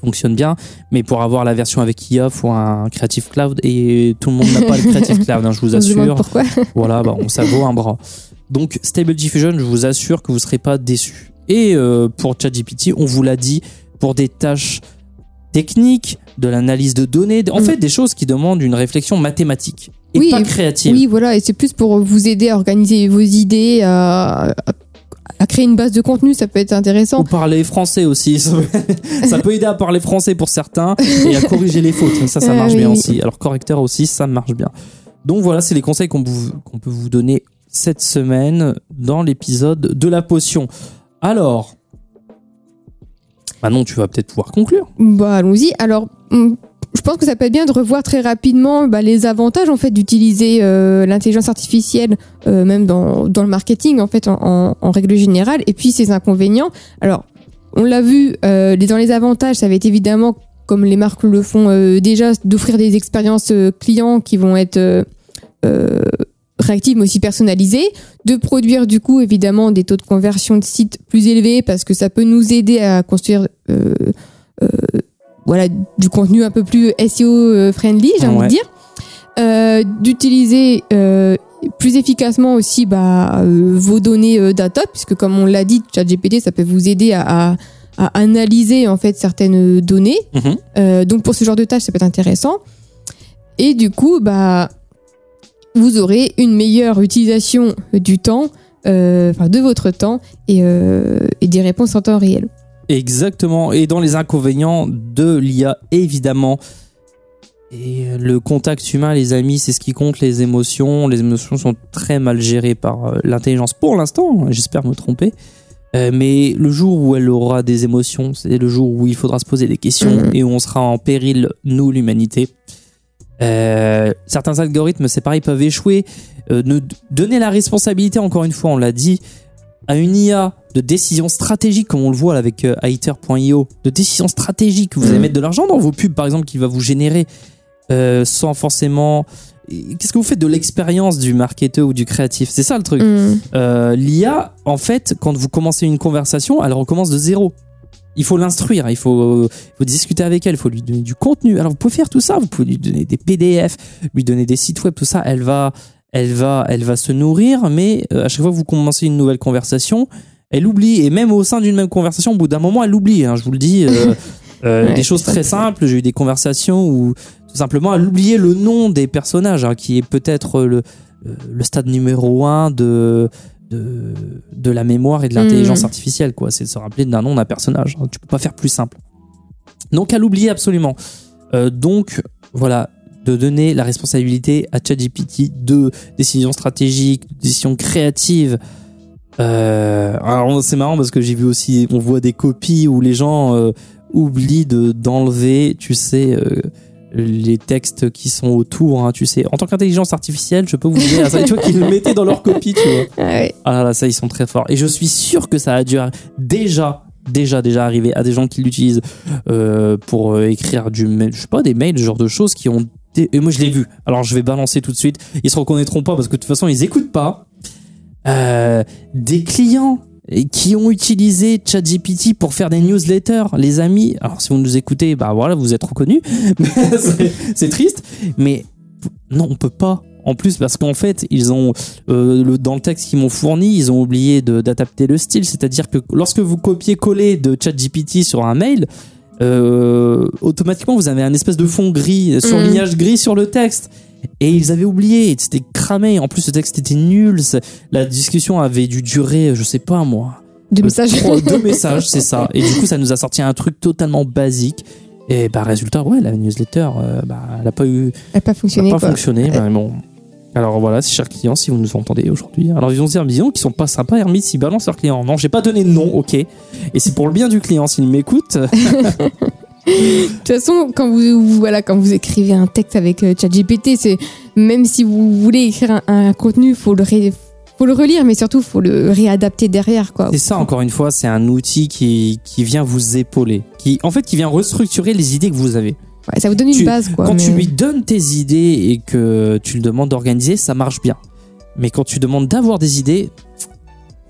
fonctionne bien, mais pour avoir la version avec IA, faut un Creative Cloud et tout le monde n'a pas le Creative Cloud, hein, je vous assure. pourquoi. Voilà, bah, on- ça vaut un bras. Donc, Stable Diffusion, je vous assure que vous ne serez pas déçus. Et euh, pour ChatGPT, on vous l'a dit, pour des tâches techniques, de l'analyse de données, en Mm. fait, des choses qui demandent une réflexion mathématique et Oui, pas créative. Oui, voilà, et c'est plus pour vous aider à organiser vos idées, à, à- à créer une base de contenu, ça peut être Ou intéressant. parler français aussi. Ça peut- aider à parler français pour certains et à corriger les fautes. Ça, ça Euh, marche oui, bien oui. aussi. Alors, correcteur aussi, ça marche bien. Donc voilà, c'est les conseils qu'on peut vous donner cette semaine dans l'épisode de la potion. Alors, Manon, tu vas peut-être pouvoir conclure. Bah, allons-y. Alors, hum, je pense que ça peut être bien de revoir très rapidement bah, les avantages en fait d'utiliser euh, l'intelligence artificielle, euh, même dans, dans le marketing en fait en, en- en règle générale, et puis ses inconvénients. Alors, on l'a vu, euh, dans les avantages, ça va être évidemment comme les marques le font euh, déjà, d'offrir des expériences euh, clients qui vont être euh, réactives mais aussi personnalisées, de produire du coup évidemment des taux de conversion de sites plus élevés parce que ça peut nous aider à construire euh, voilà du contenu un peu plus SEO euh, friendly, j'ai envie de dire, Euh, d'utiliser euh, plus efficacement aussi bah, euh, vos données euh, data puisque comme on l'a dit, ChatGPT ça peut vous aider à, à- à analyser en fait certaines données. Mhm. Euh, donc pour ce genre de tâches, ça peut être intéressant. Et du coup, bah, vous aurez une meilleure utilisation du temps, euh, enfin de votre temps et, euh, et des réponses en temps réel. Exactement. Et dans les inconvénients de l'IA, évidemment. Et le contact humain, les amis, c'est ce qui compte, les émotions. Les émotions sont très mal gérées par euh, l'intelligence pour l'instant, j'espère me tromper. Euh, mais le jour où elle aura des émotions, c'est le jour où il faudra se poser des questions Mhm. et où on sera en péril, nous, l'humanité. Euh, certains algorithmes, c'est pareil, peuvent échouer. Euh, ne donner la responsabilité, encore une fois, on l'a dit, à une IA de décision stratégique, comme on le voit avec euh, Hater.io, de décision stratégique, vous allez Mhm. mettre de l'argent dans vos pubs, par exemple, qui va vous générer euh, sans forcément. Qu'est-ce que vous faites de l'expérience du marketeur ou du créatif? C'est ça le truc. Mm. Euh, L'IA, en fait, quand vous commencez une conversation, elle recommence de zéro. Il faut l'instruire, il faut, discuter avec elle, il faut lui donner du contenu. Alors vous pouvez faire tout ça, vous pouvez lui donner des PDF, lui donner des sites web, tout ça. Elle va, elle va, elle va se nourrir, mais à chaque fois que vous commencez une nouvelle conversation, elle oublie. Et même au sein d'une même conversation, au bout d'un moment, elle oublie. hein, je vous le dis. euh, euh, Ouais, des choses très simples. J'ai eu des conversations où tout simplement elle oubliait le nom des personnages, hein, qui est peut-être le, euh, le stade numéro un de, de, de la mémoire et de l'intelligence Mhm. artificielle. quoi. C'est de se rappeler d'un nom d'un personnage. hein. Tu peux pas faire plus simple. Donc elle oubliait absolument. Euh, donc voilà, de donner la responsabilité à ChatGPT de décisions stratégiques, de décisions créatives. Euh, alors c'est marrant parce que j'ai vu aussi, on voit des copies où les gens euh, oublient de d'enlever, tu sais, euh, les textes qui sont autour. hein, tu sais, en tant qu'intelligence artificielle, je peux vous dire, ça, tu vois qu'ils le mettaient dans leur copie, tu vois. Ah. Ah là là, ça ils sont très forts. Et je suis sûr que ça a dû déjà, déjà, déjà arriver à des gens qui l'utilisent euh, pour euh, écrire du, mail- je sais pas, des mails, ce genre de choses qui ont. Et moi je l'ai vu. Alors je vais balancer tout de suite. Ils se reconnaîtront pas parce que de toute façon ils écoutent pas. Euh, des clients qui ont utilisé ChatGPT pour faire des newsletters, les amis. Alors si vous nous écoutez, bah voilà, vous êtes reconnus. C'est- triste. Mais non, on peut pas. En plus, parce qu'en fait, ils ont euh, dans le texte qu'ils m'ont fourni, ils ont oublié d'adapter le style. C'est-à-dire que lorsque vous copiez-collez de ChatGPT sur un mail, euh, automatiquement vous avez un espèce de fond gris, surlignage gris sur le texte. Et ils avaient oublié, c'était cramé. En plus, le texte était nul. La discussion avait dû durer, je sais pas moi, De euh, messages. trois- deux messages, c'est ça. Et du coup, ça nous a sorti un truc totalement basique. Et bah, résultat, ouais, la newsletter, euh, bah, elle a pas eu, Elle n'a pas elle fonctionné. a pas quoi. fonctionné. Mais bon. Alors voilà, chers clients, si vous nous entendez aujourd'hui. Alors ils se dire, disons qu'ils sont pas sympas, Hermite, s'ils balancent leurs clients. Non, j'ai pas donné de nom, ok. Et c'est pour le bien du client, s'il m'écoute. De toute façon, quand vous, vous- voilà, quand vous écrivez un texte avec euh, ChatGPT, c'est même si vous voulez écrire un, un contenu, faut le ré- faut le relire, mais surtout faut le réadapter derrière, quoi. C'est ça, encore une fois, c'est un outil qui, qui vient vous épauler. Qui, en fait, qui vient restructurer les idées que vous avez. Ouais, ça vous donne Tu- une base, quoi. quand tu lui donnes tes idées et que tu le demandes d'organiser, ça marche bien. Mais quand tu demandes d'avoir des idées,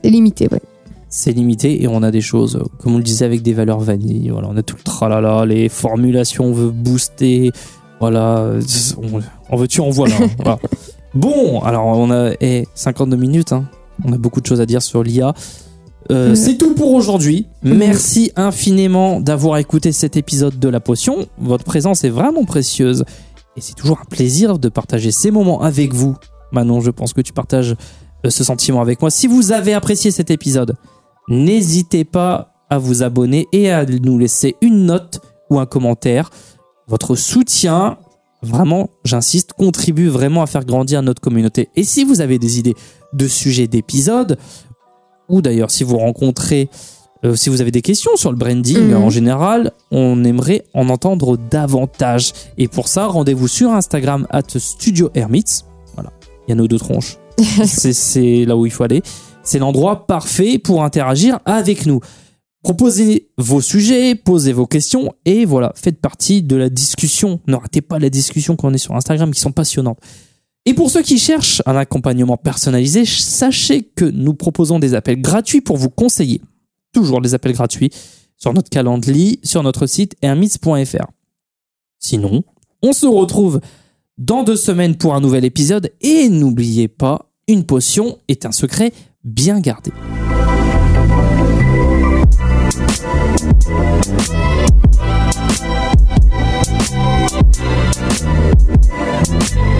C'est limité, ouais. c'est limité et on a des choses, comme on le disait, avec des valeurs vanille. Voilà, on a tout le tralala, les formulations, on veut booster. Voilà, on, en veux-tu, en voilà. voilà. Bon, alors on a eh, 52 minutes, hein. on a beaucoup de choses à dire sur l'IA. Euh, Ouais. C'est tout pour aujourd'hui. Mhm. Merci infiniment d'avoir écouté cet épisode de La Potion. Votre présence est vraiment précieuse et c'est toujours un plaisir de partager ces moments avec vous. Manon, je pense que tu partages euh, ce sentiment avec moi. Si vous avez apprécié cet épisode, n'hésitez pas à vous abonner et à nous laisser une note ou un commentaire. Votre soutien, vraiment, j'insiste, contribue vraiment à faire grandir notre communauté. Et si vous avez des idées de sujets d'épisodes, ou d'ailleurs si vous rencontrez, euh, si vous avez des questions sur le branding Mhm. en général, on aimerait en entendre davantage. Et pour ça, rendez-vous sur Instagram at Studio Hermits. Voilà, il y a nos deux tronches. C'est- C'est là où il faut aller. C'est l'endroit parfait pour interagir avec nous. Proposez vos sujets, posez vos questions et voilà, faites partie de la discussion. Ne ratez pas la discussion quand on est sur Instagram qui sont passionnantes. Et pour ceux qui cherchent un accompagnement personnalisé, sachez que nous proposons des appels gratuits pour vous conseiller. Toujours des appels gratuits sur notre calendrier, sur notre site hermits.fr. Sinon, on se retrouve dans deux semaines pour un nouvel épisode et n'oubliez pas, une potion est un secret bien gardé.